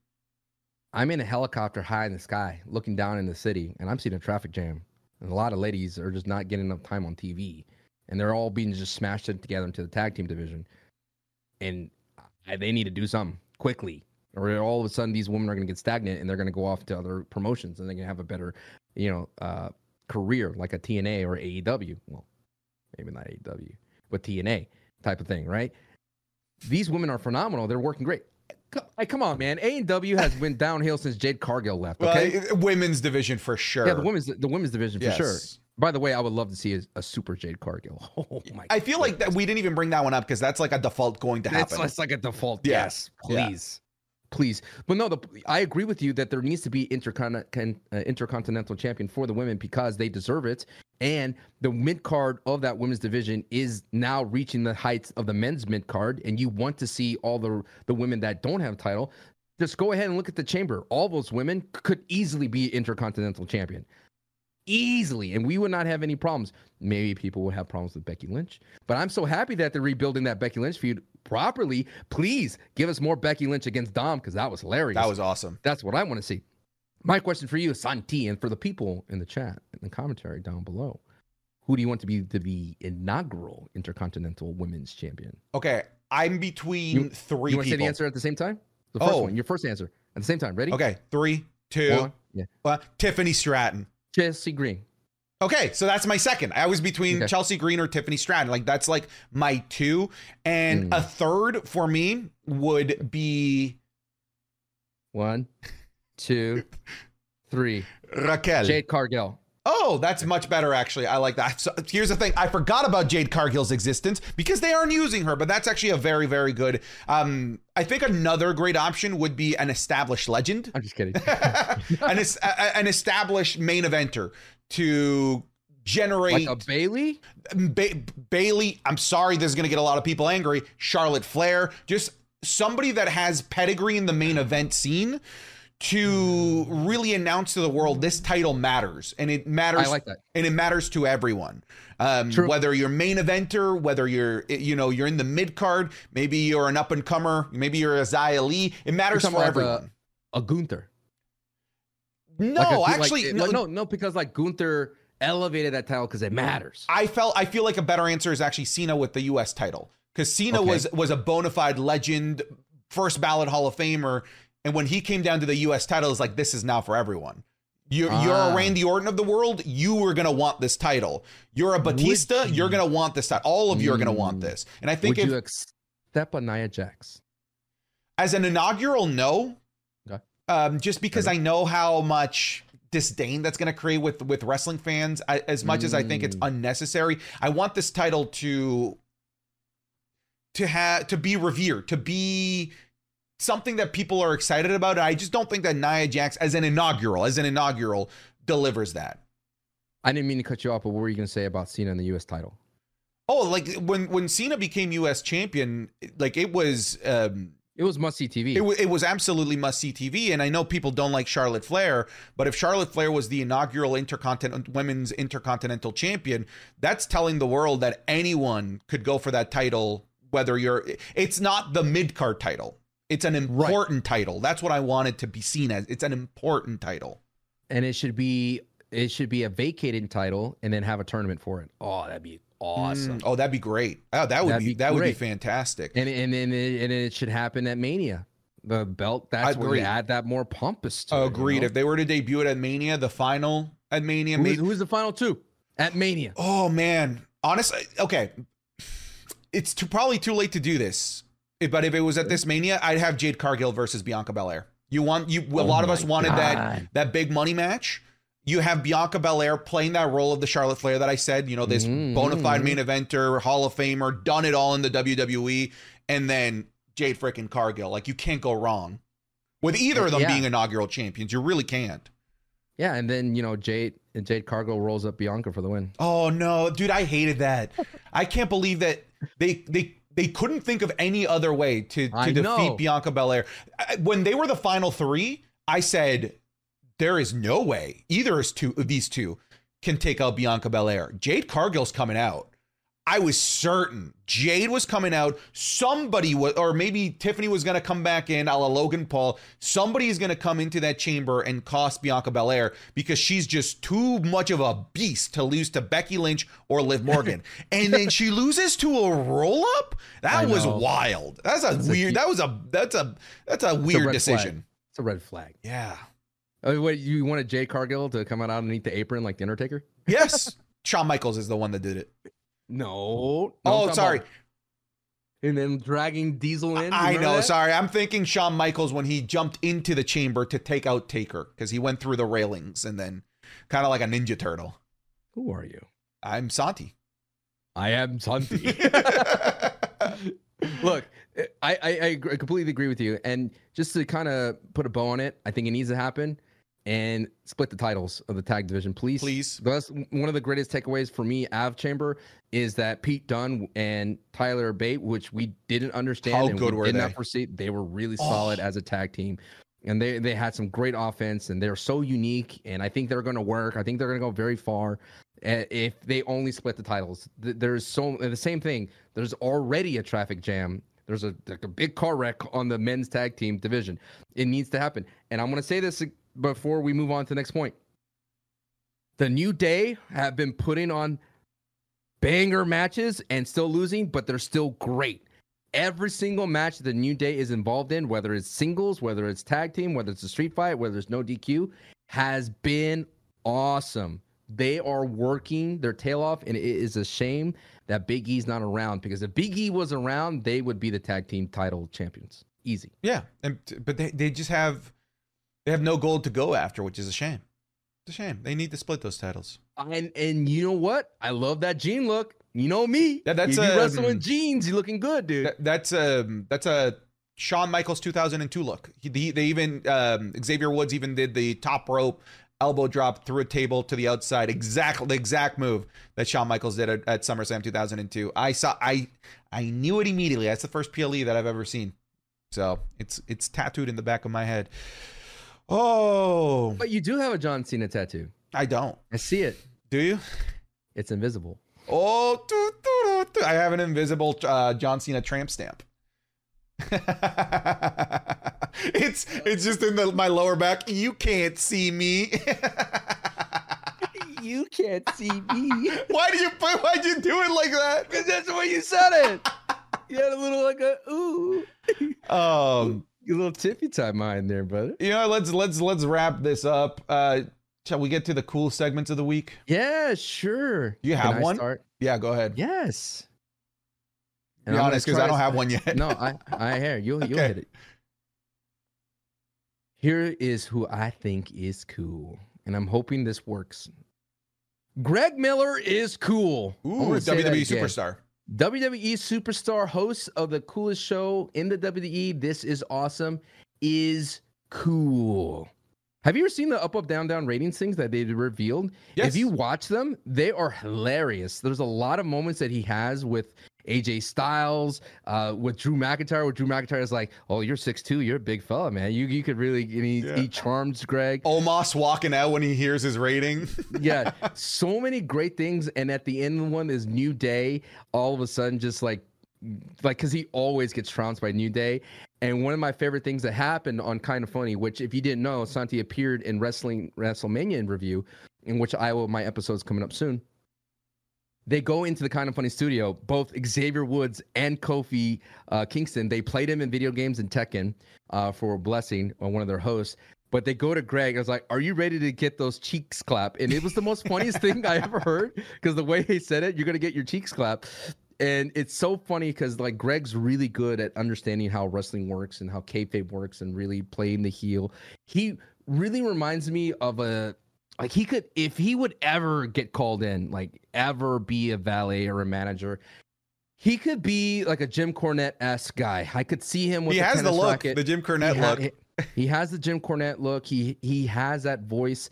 I'm in a helicopter high in the sky looking down in the city and I'm seeing a traffic jam. And a lot of ladies are just not getting enough time on TV. And they're all being just smashed together into the tag team division. And they need to do something quickly or all of a sudden these women are going to get stagnant and they're going to go off to other promotions and they're going to have a better you know uh, career like a TNA or AEW. Well, maybe not AEW, but TNA type of thing, right? These women are phenomenal. They're working great. Hey, come on, man. AEW has been downhill since Jade Cargill left. Okay, well, women's division for sure. Yeah, the women's the women's division for yes. sure. By the way, I would love to see a, a super Jade Cargill. Oh my! I feel goodness. like that we didn't even bring that one up because that's like a default going to happen. It's, it's like a default. Yes, please please. But no, the, I agree with you that there needs to be intercon- uh, intercontinental champion for the women because they deserve it. And the mid card of that women's division is now reaching the heights of the men's mid card. And you want to see all the the women that don't have title. Just go ahead and look at the chamber. All those women could easily be intercontinental champion easily, and we would not have any problems. Maybe people would have problems with Becky Lynch, but I'm so happy that they're rebuilding that Becky Lynch feud properly. Please give us more Becky Lynch against Dom because that was hilarious. That was awesome. That's what I want to see. My question for you is Santi, and for the people in the chat and the commentary down below, who do you want to be the inaugural Intercontinental Women's Champion? Okay, I'm between you, three. You want to say the answer at the same time? The first oh. one, your first answer at the same time. Ready? Okay, three, two, one. Yeah. Uh, Tiffany Stratton. Chelsea Green. Okay, so that's my second. I was between okay. Chelsea Green or Tiffany Stratton. Like that's like my two, and mm. a third for me would be one, two, three. Raquel Jade Cargill. Oh, that's much better, actually. I like that. So here's the thing: I forgot about Jade Cargill's existence because they aren't using her, but that's actually a very, very good. Um, I think another great option would be an established legend. I'm just kidding. an, an established main eventer to generate like a Bailey? Ba- Bayley. I'm sorry, this is going to get a lot of people angry. Charlotte Flair, just somebody that has pedigree in the main event scene to really announce to the world this title matters and it matters I like that. and it matters to everyone um, True. whether you're main eventer whether you're you know you're in the mid card maybe you're an up and comer maybe you're a Xia Li it matters for everyone A Gunther. no Like a- like- actually no, no, no, because like Gunther elevated that title because it matters. I felt I feel like a better answer is actually Cena with the U.S. title because Cena Okay. was was a bona fide legend, first ballot Hall of Famer, and when he came down to the U.S. title, it's like this is now for everyone. You're you're Ah. a Randy Orton of the world. You were gonna want this title. You're a Batista. you- You're gonna want this title. All of you are gonna want Mm. this. And I think Would if, you accept a Nia Jax? as an inaugural, no. Okay. Um, just because I know how much disdain that's going to create with with wrestling fans. I, as much as I think it's Mm. unnecessary, I want this title to to have to be revered, to be something that people are excited about. I just don't think that Nia Jax, as an inaugural, as an inaugural, delivers that. I didn't mean to cut you off, but what were you going to say about Cena and the U.S. title? Oh, like when when Cena became U.S. champion, like it was. um It was must see TV. It, w- it was absolutely must see TV, and I know people don't like Charlotte Flair, but if Charlotte Flair was the inaugural intercontinental women's intercontinental champion, that's telling the world that anyone could go for that title. Whether you're, it's not the mid card title; it's an important title. That's what I wanted to be seen as. It's an important title. and it should be it should be a vacated title and then have a tournament for it. Oh, that'd be awesome. Mm, oh, that'd be great. Oh, that would That'd be, be that would be fantastic. And and and it, and it should happen at Mania. The belt. That's where Agreed. you add that more pompous to it, you Agreed. know? If they were to debut it at Mania, the final at Mania, Who's, who's the final two at Mania? Oh man, honestly, okay, it's too, probably too late to do this. If- But if it was at this Mania, I'd have Jade Cargill versus Bianca Belair. You want you? A Oh lot of us wanted that God. that big money match. You have Bianca Belair playing that role of the Charlotte Flair that I said. You know, this Mhm. bona fide main eventer, Hall of Famer, done it all in the WWE, and then Jade freaking Cargill. Like you can't go wrong with either of them Yeah. being inaugural champions. You really can't. Yeah, and then you know Jade and Jade Cargill rolls up Bianca for the win. Oh no, dude, I hated that. I can't believe that they they they couldn't think of any other way to to defeat know. Bianca Belair. When they were the final three, I said there is no way either of two of these two can take out Bianca Belair. Jade Cargill's coming out. I was certain Jade was coming out. Somebody was, or maybe Tiffany was going to come back in, a la Logan Paul. Somebody is going to come into that chamber and cost Bianca Belair because she's just too much of a beast to lose to Becky Lynch or Liv Morgan. and then she loses to a roll up. That I was wild. That's a That's weird. hu- that was a that's a that's a a weird red decision. flag. It's a red flag. Yeah. Oh, wait, you wanted Jay Cargill to come out underneath the apron like the Undertaker? Yes. Shawn Michaels is the one that did it. No. no, Oh, sorry. about- and then dragging Diesel in. I know. that? Sorry, I'm thinking Shawn Michaels when he jumped into the chamber to take out Taker because he went through the railings and then kind of like a Ninja Turtle. Who are you? I'm Santi. I am Santi. Look, I, I, I completely agree with you. And just to kind of put a bow on it, I think it needs to happen and split the titles of the tag division, please. Please. That's one of the greatest takeaways for me, Av Chamber, is that Pete Dunne and Tyler Bate, which we didn't understand How and good we were did they? not foresee, they were really solid Oh. as a tag team. And they, they had some great offense and they're so unique. And I think they're going to work. I think they're going to go very far uh, if they only split the titles. There's so the same thing. There's already a traffic jam. There's a like a big car wreck on the men's tag team division. It needs to happen. And I'm going to say this before we move on to the next point. The New Day have been putting on banger matches and still losing, but they're still great. Every single match the New Day is involved in, whether it's singles, whether it's tag team, whether it's a street fight, whether it's no DQ, has been awesome. They are working their tail off, and it is a shame that Big E's not around because if Big E was around, they would be the tag team title champions. Easy. Yeah, and but they, they just have they have no gold to go after, which is a shame. It's a shame. They need to split those titles. And and you know what? I love that Gene look. You know me. Yeah, that's, you be um, wrestling jeans. you're looking good, dude. That, that's um that's a Shawn Michaels 2002 look. He, he- they even um, Xavier Woods even did the top rope elbow drop through a table to the outside. Exactly the exact move that Shawn Michaels did at, at SummerSlam 2002. I saw I I knew it immediately. That's the first PLE that I've ever seen. So it's it's tattooed in the back of my head. Oh, But you do have a John Cena tattoo. I don't. I see it. Do you? It's invisible. Oh, doo, doo, doo. I have an invisible uh, John Cena tramp stamp. it's it's just in the, my lower back. You can't see me. You can't see me. why do you put? Why'd you do it like that? Because that's the way you said it. You had a little like a ooh. Um, A little tippy time mind there, brother. you know, let's let's let's wrap this up. Uh, shall we get to the cool segments of the week? Yeah, sure. You have one? start? Yeah, go ahead. Yes. Be And I'm honest, because I don't have one yet. no, I I hear you'll you'll Okay. hit it. Here is who I think is cool, and I'm hoping this works. Greg Miller is cool. Ooh, WWE superstar. WWE superstar, host of the coolest show in the WWE. This is awesome. Is cool. Have you ever seen the up, up, down, down ratings things that they revealed? Yes. If you watch them, they are hilarious. There's a lot of moments that he has with AJ Styles, uh, with Drew McIntyre. With Drew McIntyre is like, "Oh, you're 6'2", you're a big fella, man. You you could really." He, Yeah. he charms Greg. Omos walking out when he hears his rating. yeah, so many great things. And at the end of one is New Day. All of a sudden, just like, like, because he always gets trounced by New Day. And one of my favorite things that happened on Kind of Funny, which if you didn't know, Santi appeared in Wrestling WrestleMania in review, in which I will my episode's coming up soon. They go into the Kind of Funny studio. Both Xavier Woods and Kofi uh, Kingston. They played him in video games and Tekken uh, for Blessing, or one of their hosts. But they go to Greg. I was like, "Are you ready to get those cheeks clap?" And it was the most funniest thing I ever heard because the way he said it, you're gonna get your cheeks clap. And it's so funny because like Greg's really good at understanding how wrestling works and how kayfabe works and really playing the heel. He really reminds me of a like he could if he would ever get called in, like ever be a valet or a manager. He could be like a Jim Cornette esque guy. I could see him with he a has the look, racket the Jim Cornette he look. He, he has the Jim Cornette look. He he has that voice,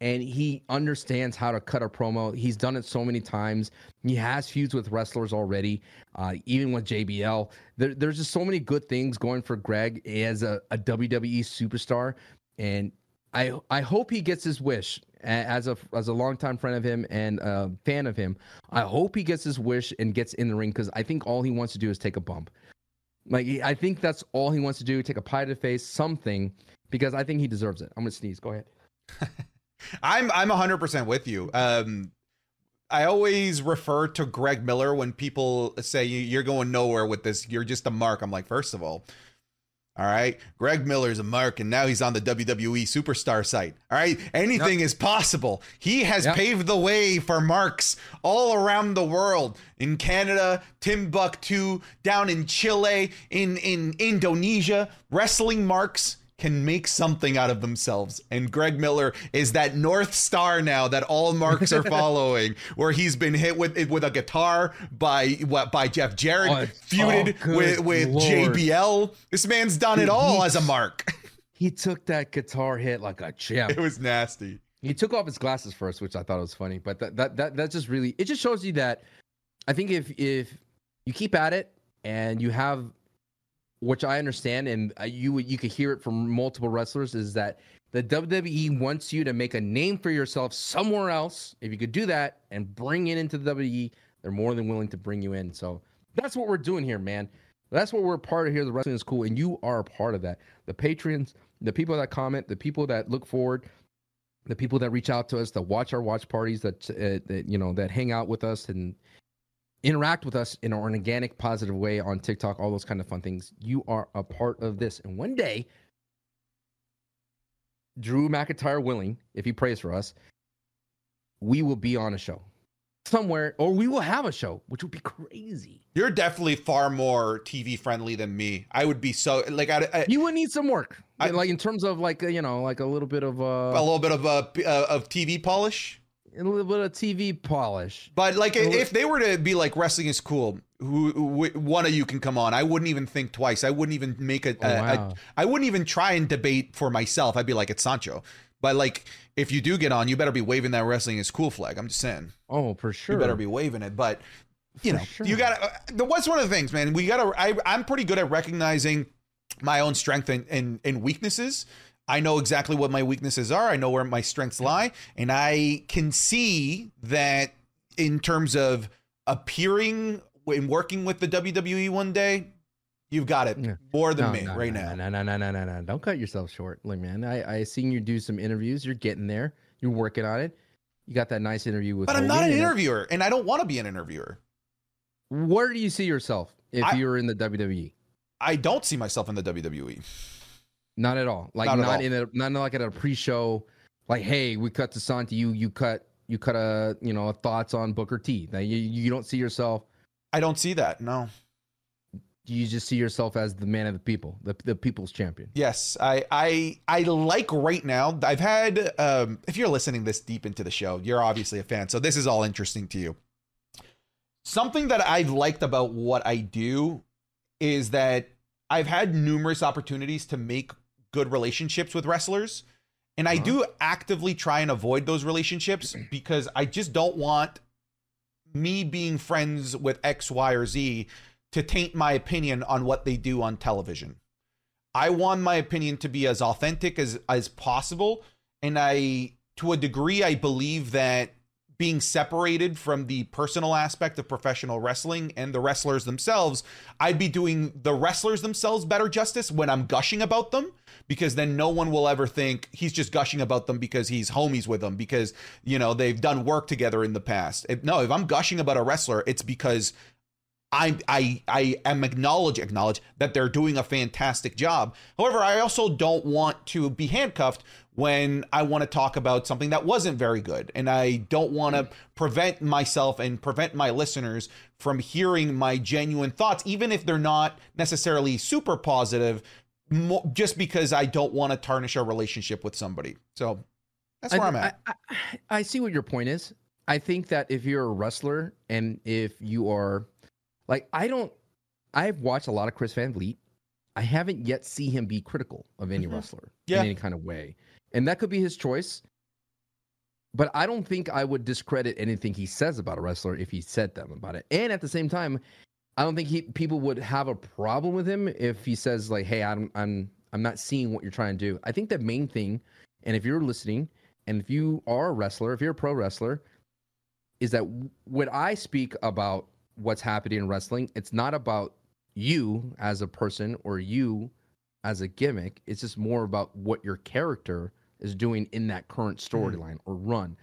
and he understands how to cut a promo. He's done it so many times. He has feuds with wrestlers already, uh, even with JBL. There, there's just so many good things going for Greg as a, a WWE superstar, and I I hope he gets his wish as a as a longtime friend of him and a fan of him. I hope he gets his wish and gets in the ring because I think all he wants to do is take a bump. Like I think that's all he wants to do. Take a pie to the face, something, because I think he deserves it. I'm gonna sneeze. Go ahead. I'm I'm 100% with you. Um I always refer to Greg Miller when people say you're going nowhere with this. You're just a mark. I'm like, first of all, all right, Greg Miller's a mark, and now he's on the WWE superstar site. All right, anything is possible. He has Yep. paved the way for marks all around the world in Canada, Timbuktu, down in Chile, in in Indonesia. Wrestling marks can make something out of themselves. And Greg Miller is that North Star now that all marks are following, where he's been hit with with a guitar by what by Jeff Jarrett, Oh, feuded oh, with, with Lord. JBL. This man's done it all he- as a mark. He took that guitar hit like a champ. it was nasty. He took off his glasses first, which I thought was funny. But that that that that just really it just shows you that I think if if you keep at it and you have which I understand and you you could hear it from multiple wrestlers is that the WWE wants you to make a name for yourself somewhere else. If you could do that and bring it into the WWE, they're more than willing to bring you in. So that's what we're doing here, man. That's what we're part of here. The wrestling is cool, and you are a part of that. The patrons, the people that comment, the people that look forward, the people that reach out to us, that watch our watch parties, that, uh, that you know, that hang out with us and interact with us in an organic, positive way on TikTok, all those kind of fun things. You are a part of this, and one day, Drew McIntyre willing, if he prays for us, we will be on a show somewhere, or we will have a show, which would be crazy. You're definitely far more TV friendly than me. I would be so like I, I You would need some work, I- like in terms of like uh, you know, like a little bit of a uh, little bit of uh, uh, of TV polish. A little bit of TV polish. But like, if they were to be like wrestling is cool, who, who one of you can come on? I wouldn't even think twice. I wouldn't even make a. Oh, a- a- wow. I wouldn't even try and debate for myself. I'd be like, it's Sancho. But like, if you do get on, you better be waving that wrestling is cool flag. I'm just saying, Oh, for sure. you better be waving it. But you For know, sure. you gotta. Uh, the what's one of the things, man? We gotta. I, I'm pretty good at recognizing my own strength and and, and weaknesses. I know exactly what my weaknesses are. I know where my strengths lie. And I can see that in terms of appearing and working with the WWE one day, you've got it Yeah. more than no, me no, right no, now. No, no, no, no, no, no. Don't cut yourself short. Look, man, I I seen you do some interviews. You're getting there. You're working on it. You got that nice interview with. But I'm not an and interviewer and I don't want to be an interviewer. Where do you see yourself if I- you were in the WWE? I don't see myself in the. WWE. Not at all. Like Not not, all. in a not like at a pre-show. Like, hey, we cut to Santi. You you cut you cut a you know a thoughts on Booker T. Now you you don't see yourself. I don't see that. No. You just see yourself as the man of the people, the the people's champion. Yes, I I I like right now. I've had um if you're listening this deep into the show, you're obviously a fan. So this is all interesting to you. Something that I've liked about what I do is that I've had numerous opportunities to make good relationships with wrestlers. And I Uh-huh. do actively try and avoid those relationships because I just don't want me being friends with X, Y, or Z to taint my opinion on what they do on television. I want my opinion to be as authentic as as possible, and I, to a degree, I believe that being separated from the personal aspect of professional wrestling and the wrestlers themselves, I'd be doing the wrestlers themselves better justice when I'm gushing about them because then no one will ever think he's just gushing about them because he's homies with them because you know they've done work together in the past. If, no, if I'm gushing about a wrestler, it's because I I I am acknowledge acknowledge that they're doing a fantastic job. However, I also don't want to be handcuffed when I want to talk about something that wasn't very good, and I don't want to prevent myself and prevent my listeners from hearing my genuine thoughts, even if they're not necessarily super positive, mo- just because I don't want to tarnish a relationship with somebody. So that's where I, I'm at. I, I, I see what your point is. I think that if you're a wrestler and if you are like I don't I've watched a lot of Chris Van Vliet. I haven't yet see him be critical of any Mhm. wrestler Yeah. in any kind of way. And that could be his choice. But I don't think I would discredit anything he says about a wrestler if he said them about it. And at the same time, I don't think he people would have a problem with him if he says like, "Hey, I'm I'm I'm not seeing what you're trying to do." I think the main thing, and if you're listening, and if you are a wrestler, if you're a pro wrestler, is that when I speak about what's happening in wrestling, it's not about you as a person or you as a gimmick. It's just more about what your character is doing in that current storyline or run.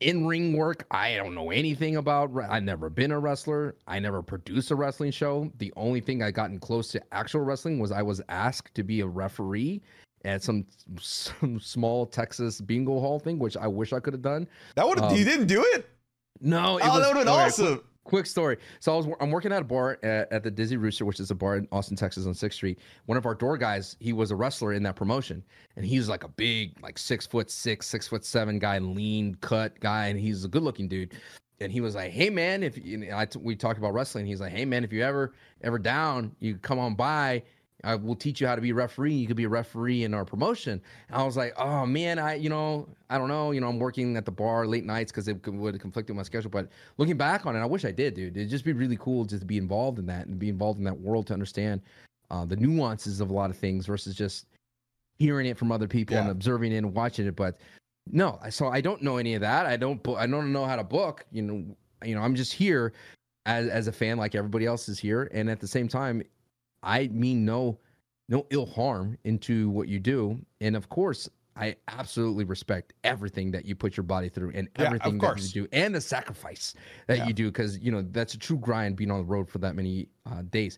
In ring work, I don't know anything about. I've never been a wrestler. I never produced a wrestling show. The only thing I gotten close to actual wrestling was I was asked to be a referee at some some small Texas bingo hall thing, which I wish I could have done. that would um, you didn't do it. No, it Oh, was that would have been okay, awesome. Quick story. So I was I'm working at a bar at, at the Dizzy Rooster, which is a bar in Austin, Texas, on Sixth Street. One of our door guys, he was a wrestler in that promotion, and he was like a big, like six foot six, six foot seven guy, lean cut guy, and he's a good looking dude. And he was like, "Hey man, if you, know, I t- we talked about wrestling, he's like, "Hey man, if you ever ever down, you come on by. I will teach you how to be a referee. You could be a referee in our promotion." And I was like, "Oh man, I you know I don't know. You know I'm working at the bar late nights because it would conflict with my schedule. But looking back on it, I wish I did, dude. It'd just be really cool just to be involved in that and be involved in that world to understand uh, the nuances of a lot of things versus just hearing it from other people and observing it and watching it. But no, I- so I don't know any of that. I don't. I don't know how to book. You know. You know. I'm just here as as a fan, like everybody else is here, and at the same time, I mean no no ill harm into what you do, and of course. I absolutely respect everything that you put your body through and Yeah, everything that course. you do and the sacrifice that Yeah. you do because you know that's a true grind being on the road for that many uh, days.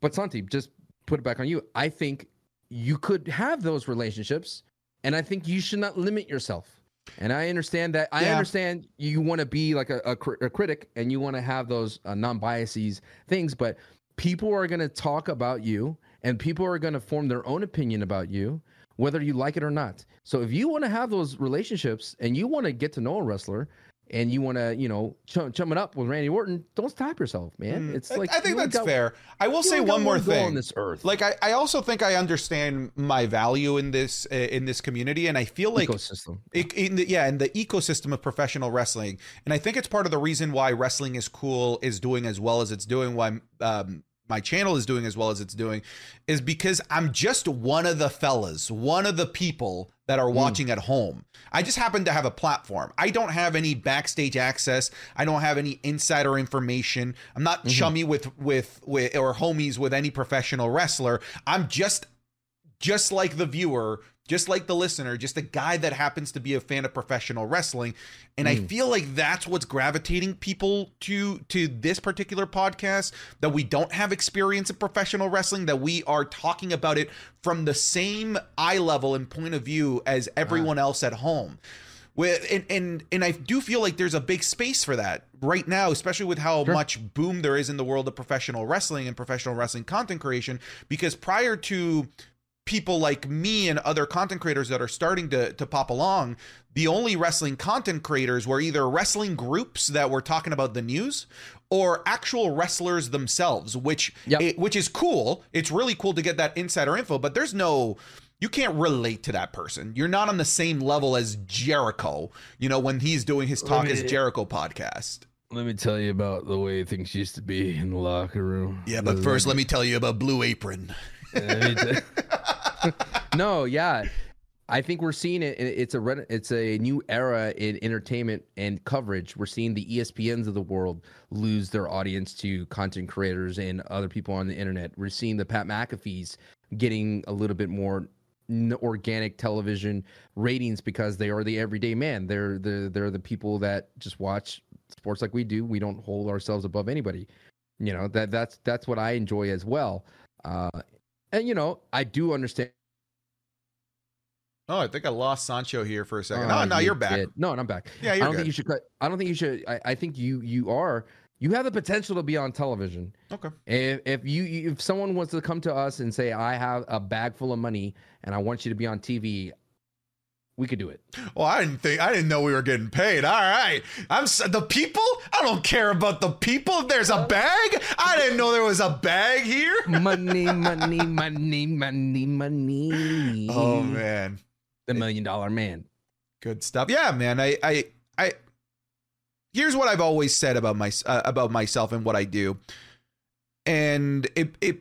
But Santi, just put it back on you. I think you could have those relationships, and I think you should not limit yourself. And I understand that. I Yeah. understand you want to be like a, a, cri- a critic and you want to have those uh, non-biases things, but people are going to talk about you, and people are going to form their own opinion about you, whether you like it or not. So if you want to have those relationships and you want to get to know a wrestler. And you want to, you know, chum, chum it up with Randy Orton. Don't stop yourself, man. Mm, It's I- like I think you only that's got- fair. I will say one more thing. on this earth. like I, I also think I understand my value in this uh, in this community, and I feel like ecosystem. it, in the, yeah, in the ecosystem of professional wrestling, and I think it's part of the reason why wrestling is cool is doing as well as it's doing. Why um, my channel is doing as well as it's doing is because I'm just one of the fellas, one of the people that are hmm. watching at home. I just happen to have a platform. I don't have any backstage access. I don't have any insider information. I'm not mm-hmm. chummy with with with or homies with any professional wrestler. I'm just just like the viewer, just like the listener, just a guy that happens to be a fan of professional wrestling. And I hmm. feel like that's what's gravitating people to to this particular podcast that we don't have experience in professional wrestling, that we are talking about it from the same eye level and point of view as everyone else at home. With and, and and I do feel like there's a big space for that right now, especially with how much boom there is in the world of professional wrestling and professional wrestling content creation. Because prior to people like me and other content creators that are starting to to pop along, the only wrestling content creators were either wrestling groups that were talking about the news or actual wrestlers themselves, which Yep. it- which is cool. It's really cool to get that insider info, but there's no you can't relate to that person. You're not on the same level as Jericho, you know, when he's doing his Talk Is Jericho podcast. Let me tell you about the way things used to be in the locker room. Yeah, but first let me tell you about Blue Apron. no, yeah. I think we're seeing it. it- It's a it's a new era in entertainment and coverage. We're seeing the ESPNs of the world lose their audience to content creators and other people on the internet. We're seeing the Pat McAfee's getting a little bit more organic television ratings because they are the everyday man. They're the they're the people that just watch sports like we do. We don't hold ourselves above anybody. You know that that's that's what I enjoy as well. Uh, and you know I do understand. Oh, I think I lost Sancho here for a second. Oh, no, no, you you're back. did. No, and I'm back. Yeah, I don't good. think you should cut. I don't think you should. I, I think you you are. You have the potential to be on television. Okay. If if you if someone wants to come to us and say I have a bag full of money and I want you to be on TV, we could do it. Well, I didn't think I didn't know we were getting paid. All right, I'm the people. I don't care about the people. There's a bag, I didn't know there was a bag here. money, money, money, money, money. Oh man, the million dollar man. good stuff. Yeah, man. I I I. Here's what I've always said about my uh, about myself and what I do, and it it.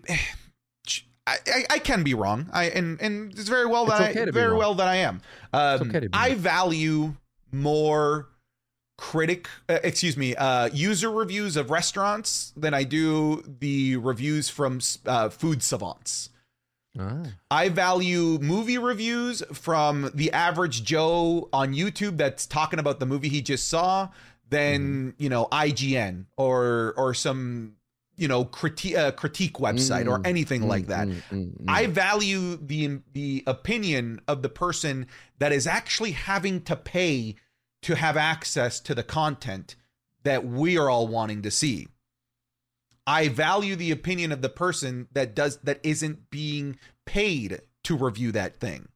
I, I, I can be wrong. I and and it's very well It's that okay I very wrong. well that I am. Um, okay I value more critic uh, excuse me uh user reviews of restaurants than i do the reviews from uh, food savants Ah. i value movie reviews from the average joe on youtube that's talking about the movie he just saw than you know ign or or some you know critique uh, critique website or Mm, anything like that Mm, mm, mm. I value the the opinion of the person that is actually having to pay to have access to the content that we are all wanting to see. I value the opinion of the person that does that isn't being paid to review that thing.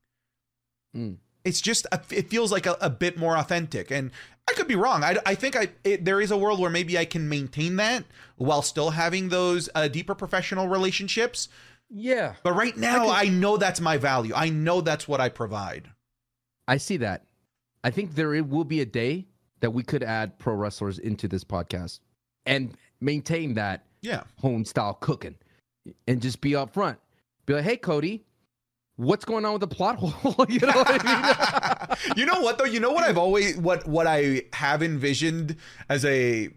It's just a, it feels like a, a bit more authentic, and I could be wrong. I, I think I it, there is a world where maybe I can maintain that while still having those uh, deeper professional relationships. yeah, But right now, I I, know that's my value. I know that's what I provide. I see that. I think there will be a day that we could add pro wrestlers into this podcast and maintain that Yeah. home style cooking and just be up front. Be like, hey, Cody, what's going on with the plot hole? you know what I mean? you know what though? You know what I've always what what I have envisioned as a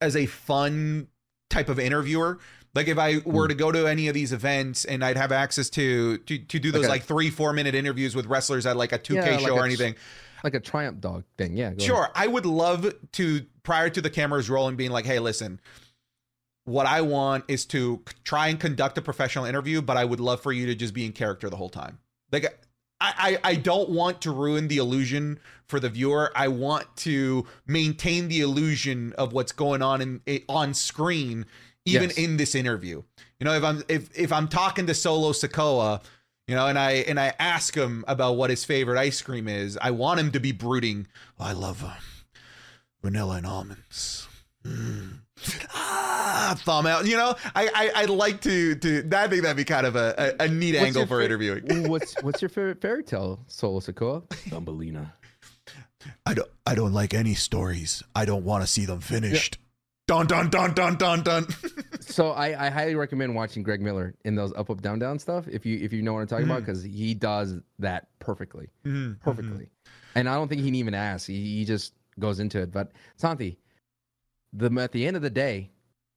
as a fun type of interviewer. Like if I were hmm. to go to any of these events and I'd have access to to to do those Like like three four minute interviews with wrestlers at like a two K Yeah, show or anything. like a triumph dog thing. Yeah. go Sure, I would love to prior to the cameras rolling, being like, "Hey, listen, what I want is to try and conduct a professional interview, but I would love for you to just be in character the whole time. Like, I, I, I don't want to ruin the illusion for the viewer. I want to maintain the illusion of what's going on in on screen, even Yes. in this interview. You know, if I'm if if I'm talking to Solo Sikoa. You know, and I and I ask him about what his favorite ice cream is. I want him to be brooding. I love uh, vanilla and almonds. Mm. Ah, thumb out. You know, I I I'd like to to. I think that'd be kind of a a, a neat What's angle for fa- interviewing. what's what's your favorite fairy tale, Solo Sikoa? Thumbelina. I don't I don't like any stories. I don't want to see them finished. Dun dun dun dun dun dun. so I, I highly recommend watching Greg Miller in those up up down down stuff if you if you know what I'm talking about because he does that perfectly, Mhm, perfectly. And I don't think he even asks. He, he just goes into it. But Santi, the at the end of the day,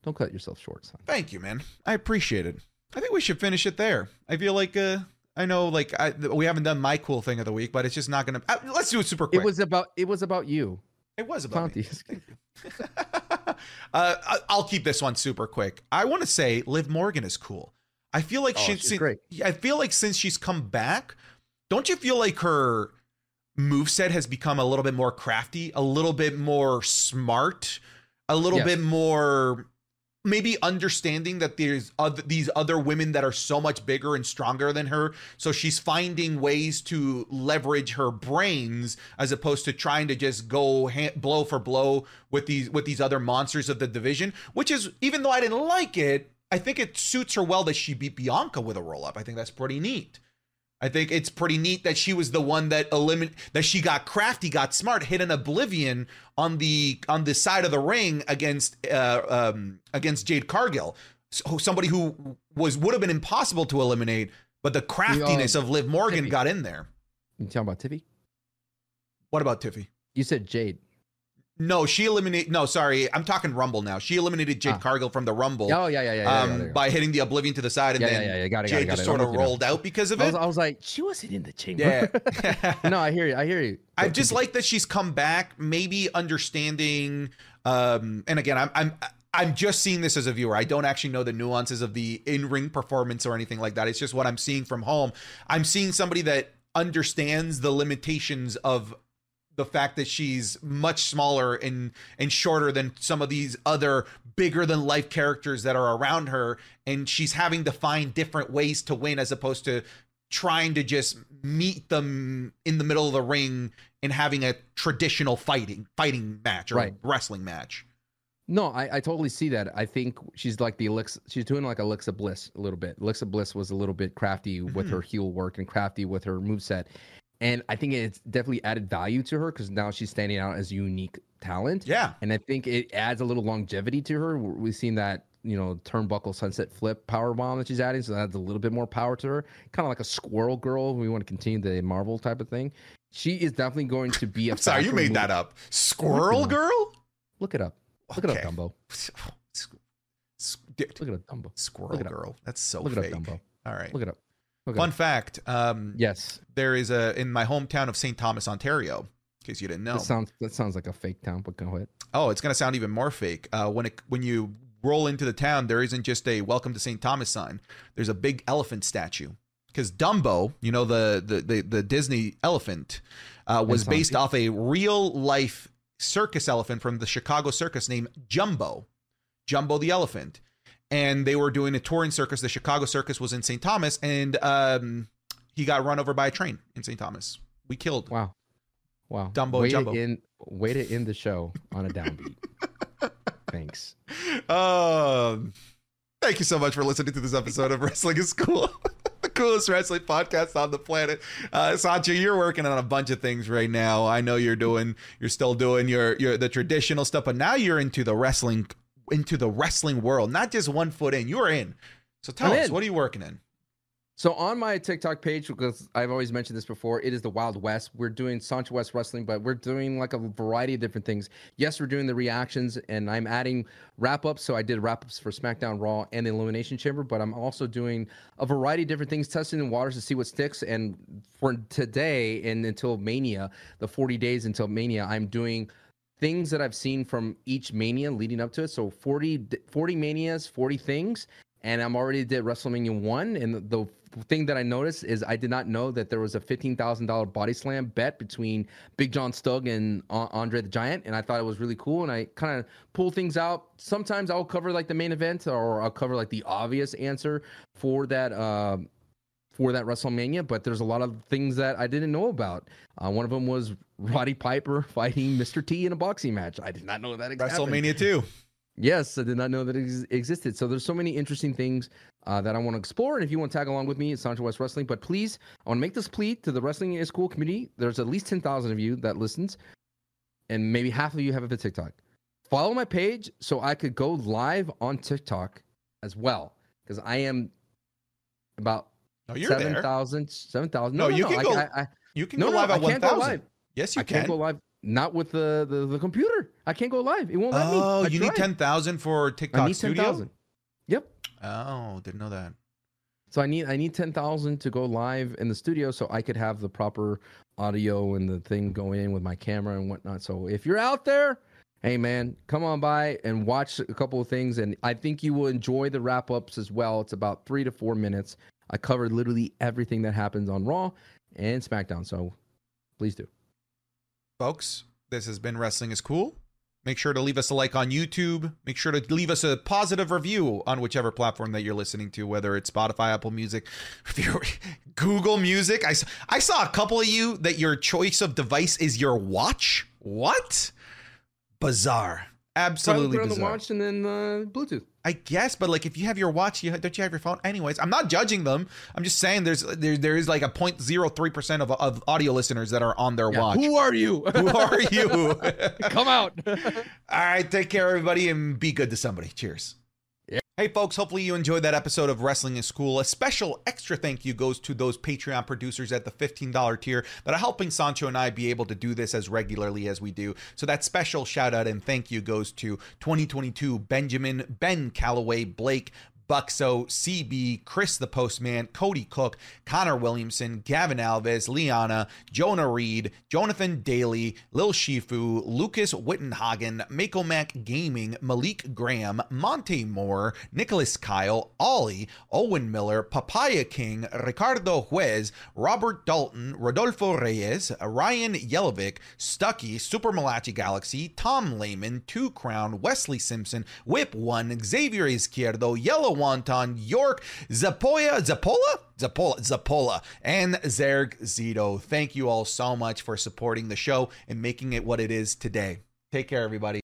don't cut yourself short, son. Thank you, man. I appreciate it. I think we should finish it there. I feel like uh I know like I, we haven't done my cool thing of the week, but it's just not gonna. Uh, let's do it super quick. It was about it was about you, It was about me. Santi. uh, I'll keep this one super quick. I want to say Liv Morgan is cool. I feel like Oh, she, she's great. I feel like since she's come back, don't you feel like her moveset has become a little bit more crafty, a little bit more smart, a little Yes. bit more maybe understanding that there's other, these other women that are so much bigger and stronger than her. So she's finding ways to leverage her brains as opposed to trying to just go ha- blow for blow with these with these other monsters of the division which is even though I didn't like it I think it suits her well that she beat Bianca with a roll up I think that's pretty neat I think it's pretty neat that she was the one that elimin that she got crafty, got smart, hit an oblivion on the on the side of the ring against uh, um, against Jade Cargill, so somebody who was would have been impossible to eliminate, but the craftiness of Liv Morgan Tiffy. got in there. You talking about Tiffy? What about Tiffy? You said Jade. No, she eliminated. No, sorry, I'm talking Rumble now. She eliminated Jade Ah. Cargill from the Rumble Oh yeah, yeah, yeah. yeah, um, yeah, by hitting the oblivion to the side, and yeah, then yeah, yeah. Got it, got it, Jade got just it. sort of with you now. rolled out because of I it. was, I was like, she wasn't in the chamber. Yeah. no, I hear you. I hear you. I just like that she's come back, maybe understanding. Um, and again, I'm I'm I'm just seeing this as a viewer. I don't actually know the nuances of the in-ring performance or anything like that. It's just what I'm seeing from home. I'm seeing somebody that understands the limitations of the fact that she's much smaller and and shorter than some of these other bigger than life characters that are around her and she's having to find different ways to win as opposed to trying to just meet them in the middle of the ring and having a traditional fighting fighting match or Right. wrestling match. No, I, I totally see that. I think she's like the Alexa. She's doing like Alexa Bliss a little bit. Alexa Bliss was a little bit crafty with Mhm. her heel work and crafty with her moveset. And I think it's definitely added value to her because now she's standing out as a unique talent. Yeah. And I think it adds a little longevity to her. We've seen that, you know, turnbuckle sunset flip power bomb that she's adding. So that adds a little bit more power to her. Kind of like a squirrel girl. We want to continue the Marvel type of thing. She is definitely going to be a I'm sorry, you made move- that up. Squirrel girl? Look it up. Look it up, Dumbo. Look it up, Dumbo. Squirrel girl. That's so Look it fake. up, Dumbo. All right. Look it up. It Fun fact, um Yes. there is a in my hometown of St. Thomas, Ontario, in case you didn't know. That sounds that sounds like a fake town, but go ahead. Oh, it's gonna sound even more fake. Uh, when it when you roll into the town, there isn't just a "Welcome to St. Thomas" sign. There's a big elephant statue because Dumbo, you know the the the, the Disney elephant, uh, was based off a real life circus elephant from the Chicago circus named Jumbo, Jumbo the elephant, and they were doing a touring circus. The Chicago circus was in St. Thomas, and um, he got run over by a train in St. Thomas. We killed. Wow. Wow. Dumbo way Jumbo. To end, way to end the show on a downbeat. Thanks. Um, thank you so much for listening to this episode of Wrestling is Cool, the coolest wrestling podcast on the planet. Uh, Sancho, you're working on a bunch of things right now. I know you're doing, you're still doing your your the traditional stuff, but now you're into the wrestling, into the wrestling world. Not just one foot in, you're in. So tell I'm us, in. what are you working in? So on my TikTok page, because I've always mentioned this before, it is the Wild West. We're doing Sancho West Wrestling, but we're doing like a variety of different things. Yes, we're doing the reactions, and I'm adding wrap ups. So I did wrap ups for SmackDown Raw and the Elimination Chamber, but I'm also doing a variety of different things, testing the waters to see what sticks. And for today and until Mania, the 40 days until Mania, I'm doing things that I've seen from each Mania leading up to it. So 40, 40 Manias, 40 things. And I'm already did WrestleMania 1. And the, the thing that I noticed is I did not know that there was a $15,000 body slam bet between Big John Studd and A- Andre the Giant. And I thought it was really cool. And I kind of pull things out. Sometimes I'll cover like the main event or I'll cover like the obvious answer for that. Um, for that WrestleMania, but there's a lot of things that I didn't know about. Uh, one of them was Roddy Piper fighting Mr. T in a boxing match. I did not know that existed. WrestleMania 2. Yes, I did not know that it ex- existed. So there's so many interesting things uh, that I want to explore. And if you want to tag along with me, it's Sancho West Wrestling. But please, I want to make this plea to the Wrestling is Cool community. There's at least 10,000 of you that listens, and maybe half of you have a TikTok. follow my page so I could go live on TikTok as well because I am about No, you're seven there. thousand, seven thousand. No, No, no, you no, can I, go- I, I, You can no, go no, live I at can't go thousand. live. Yes, you I can. can't go live. Not with the, the the computer. I can't go live. It won't let me. oh, you need ten thousand for TikTok I need ten Studio. thousand. Yep. Oh, didn't know that. So I need I need ten thousand to go live in the studio so I could have the proper audio and the thing going in with my camera and whatnot. So if you're out there, hey man, come on by and watch a couple of things, and I think you will enjoy the wrap ups as well. It's about three to four minutes. I covered literally everything that happens on Raw and SmackDown. So please do. folks. This has been Wrestling is Cool. Make sure to leave us a like on YouTube. Make sure to leave us a positive review on whichever platform that you're listening to, whether it's Spotify, Apple Music, Google Music. I saw a couple of you that your choice of device is your watch. What? Bizarre. Absolutely Probably put on the watch and then uh, Bluetooth. I guess, but like if you have your watch, you don't you have your phone? Anyways, I'm not judging them. I'm just saying there's there, there is like a 0.03 percent of, of audio listeners that are on their Yeah, watch. Who are you? Who are you? Come out. All right, take care, everybody, and be good to somebody. Cheers. Hey, folks, hopefully you enjoyed that episode of Wrestling is Cool. A special extra thank you goes to those Patreon producers at the $15 tier that are helping Sancho and I be able to do this as regularly as we do. So that special shout out and thank you goes to 2022 Benjamin, Ben Calloway, Blake, Buxo, CB, Chris the Postman, Cody Cook, Connor Williamson, Gavin Alves, Liana, Jonah Reed, Jonathan Daly, Lil Shifu, Lucas Wittenhagen, Mako Mac Gaming, Malik Graham, Monte Moore, Nicholas Kyle, Ollie, Owen Miller, Papaya King, Ricardo Juez, Robert Dalton, Rodolfo Reyes, Ryan Yelovic, Stucky, Super Malachi Galaxy, Tom Lehman, Two Crown, Wesley Simpson, Whip One, Xavier Izquierdo, Yellow Wonton, York, Zapoya, Zapola? Zapola, Zapola, and Zerg Zito. Thank you all so much for supporting the show and making it what it is today. Take care, everybody.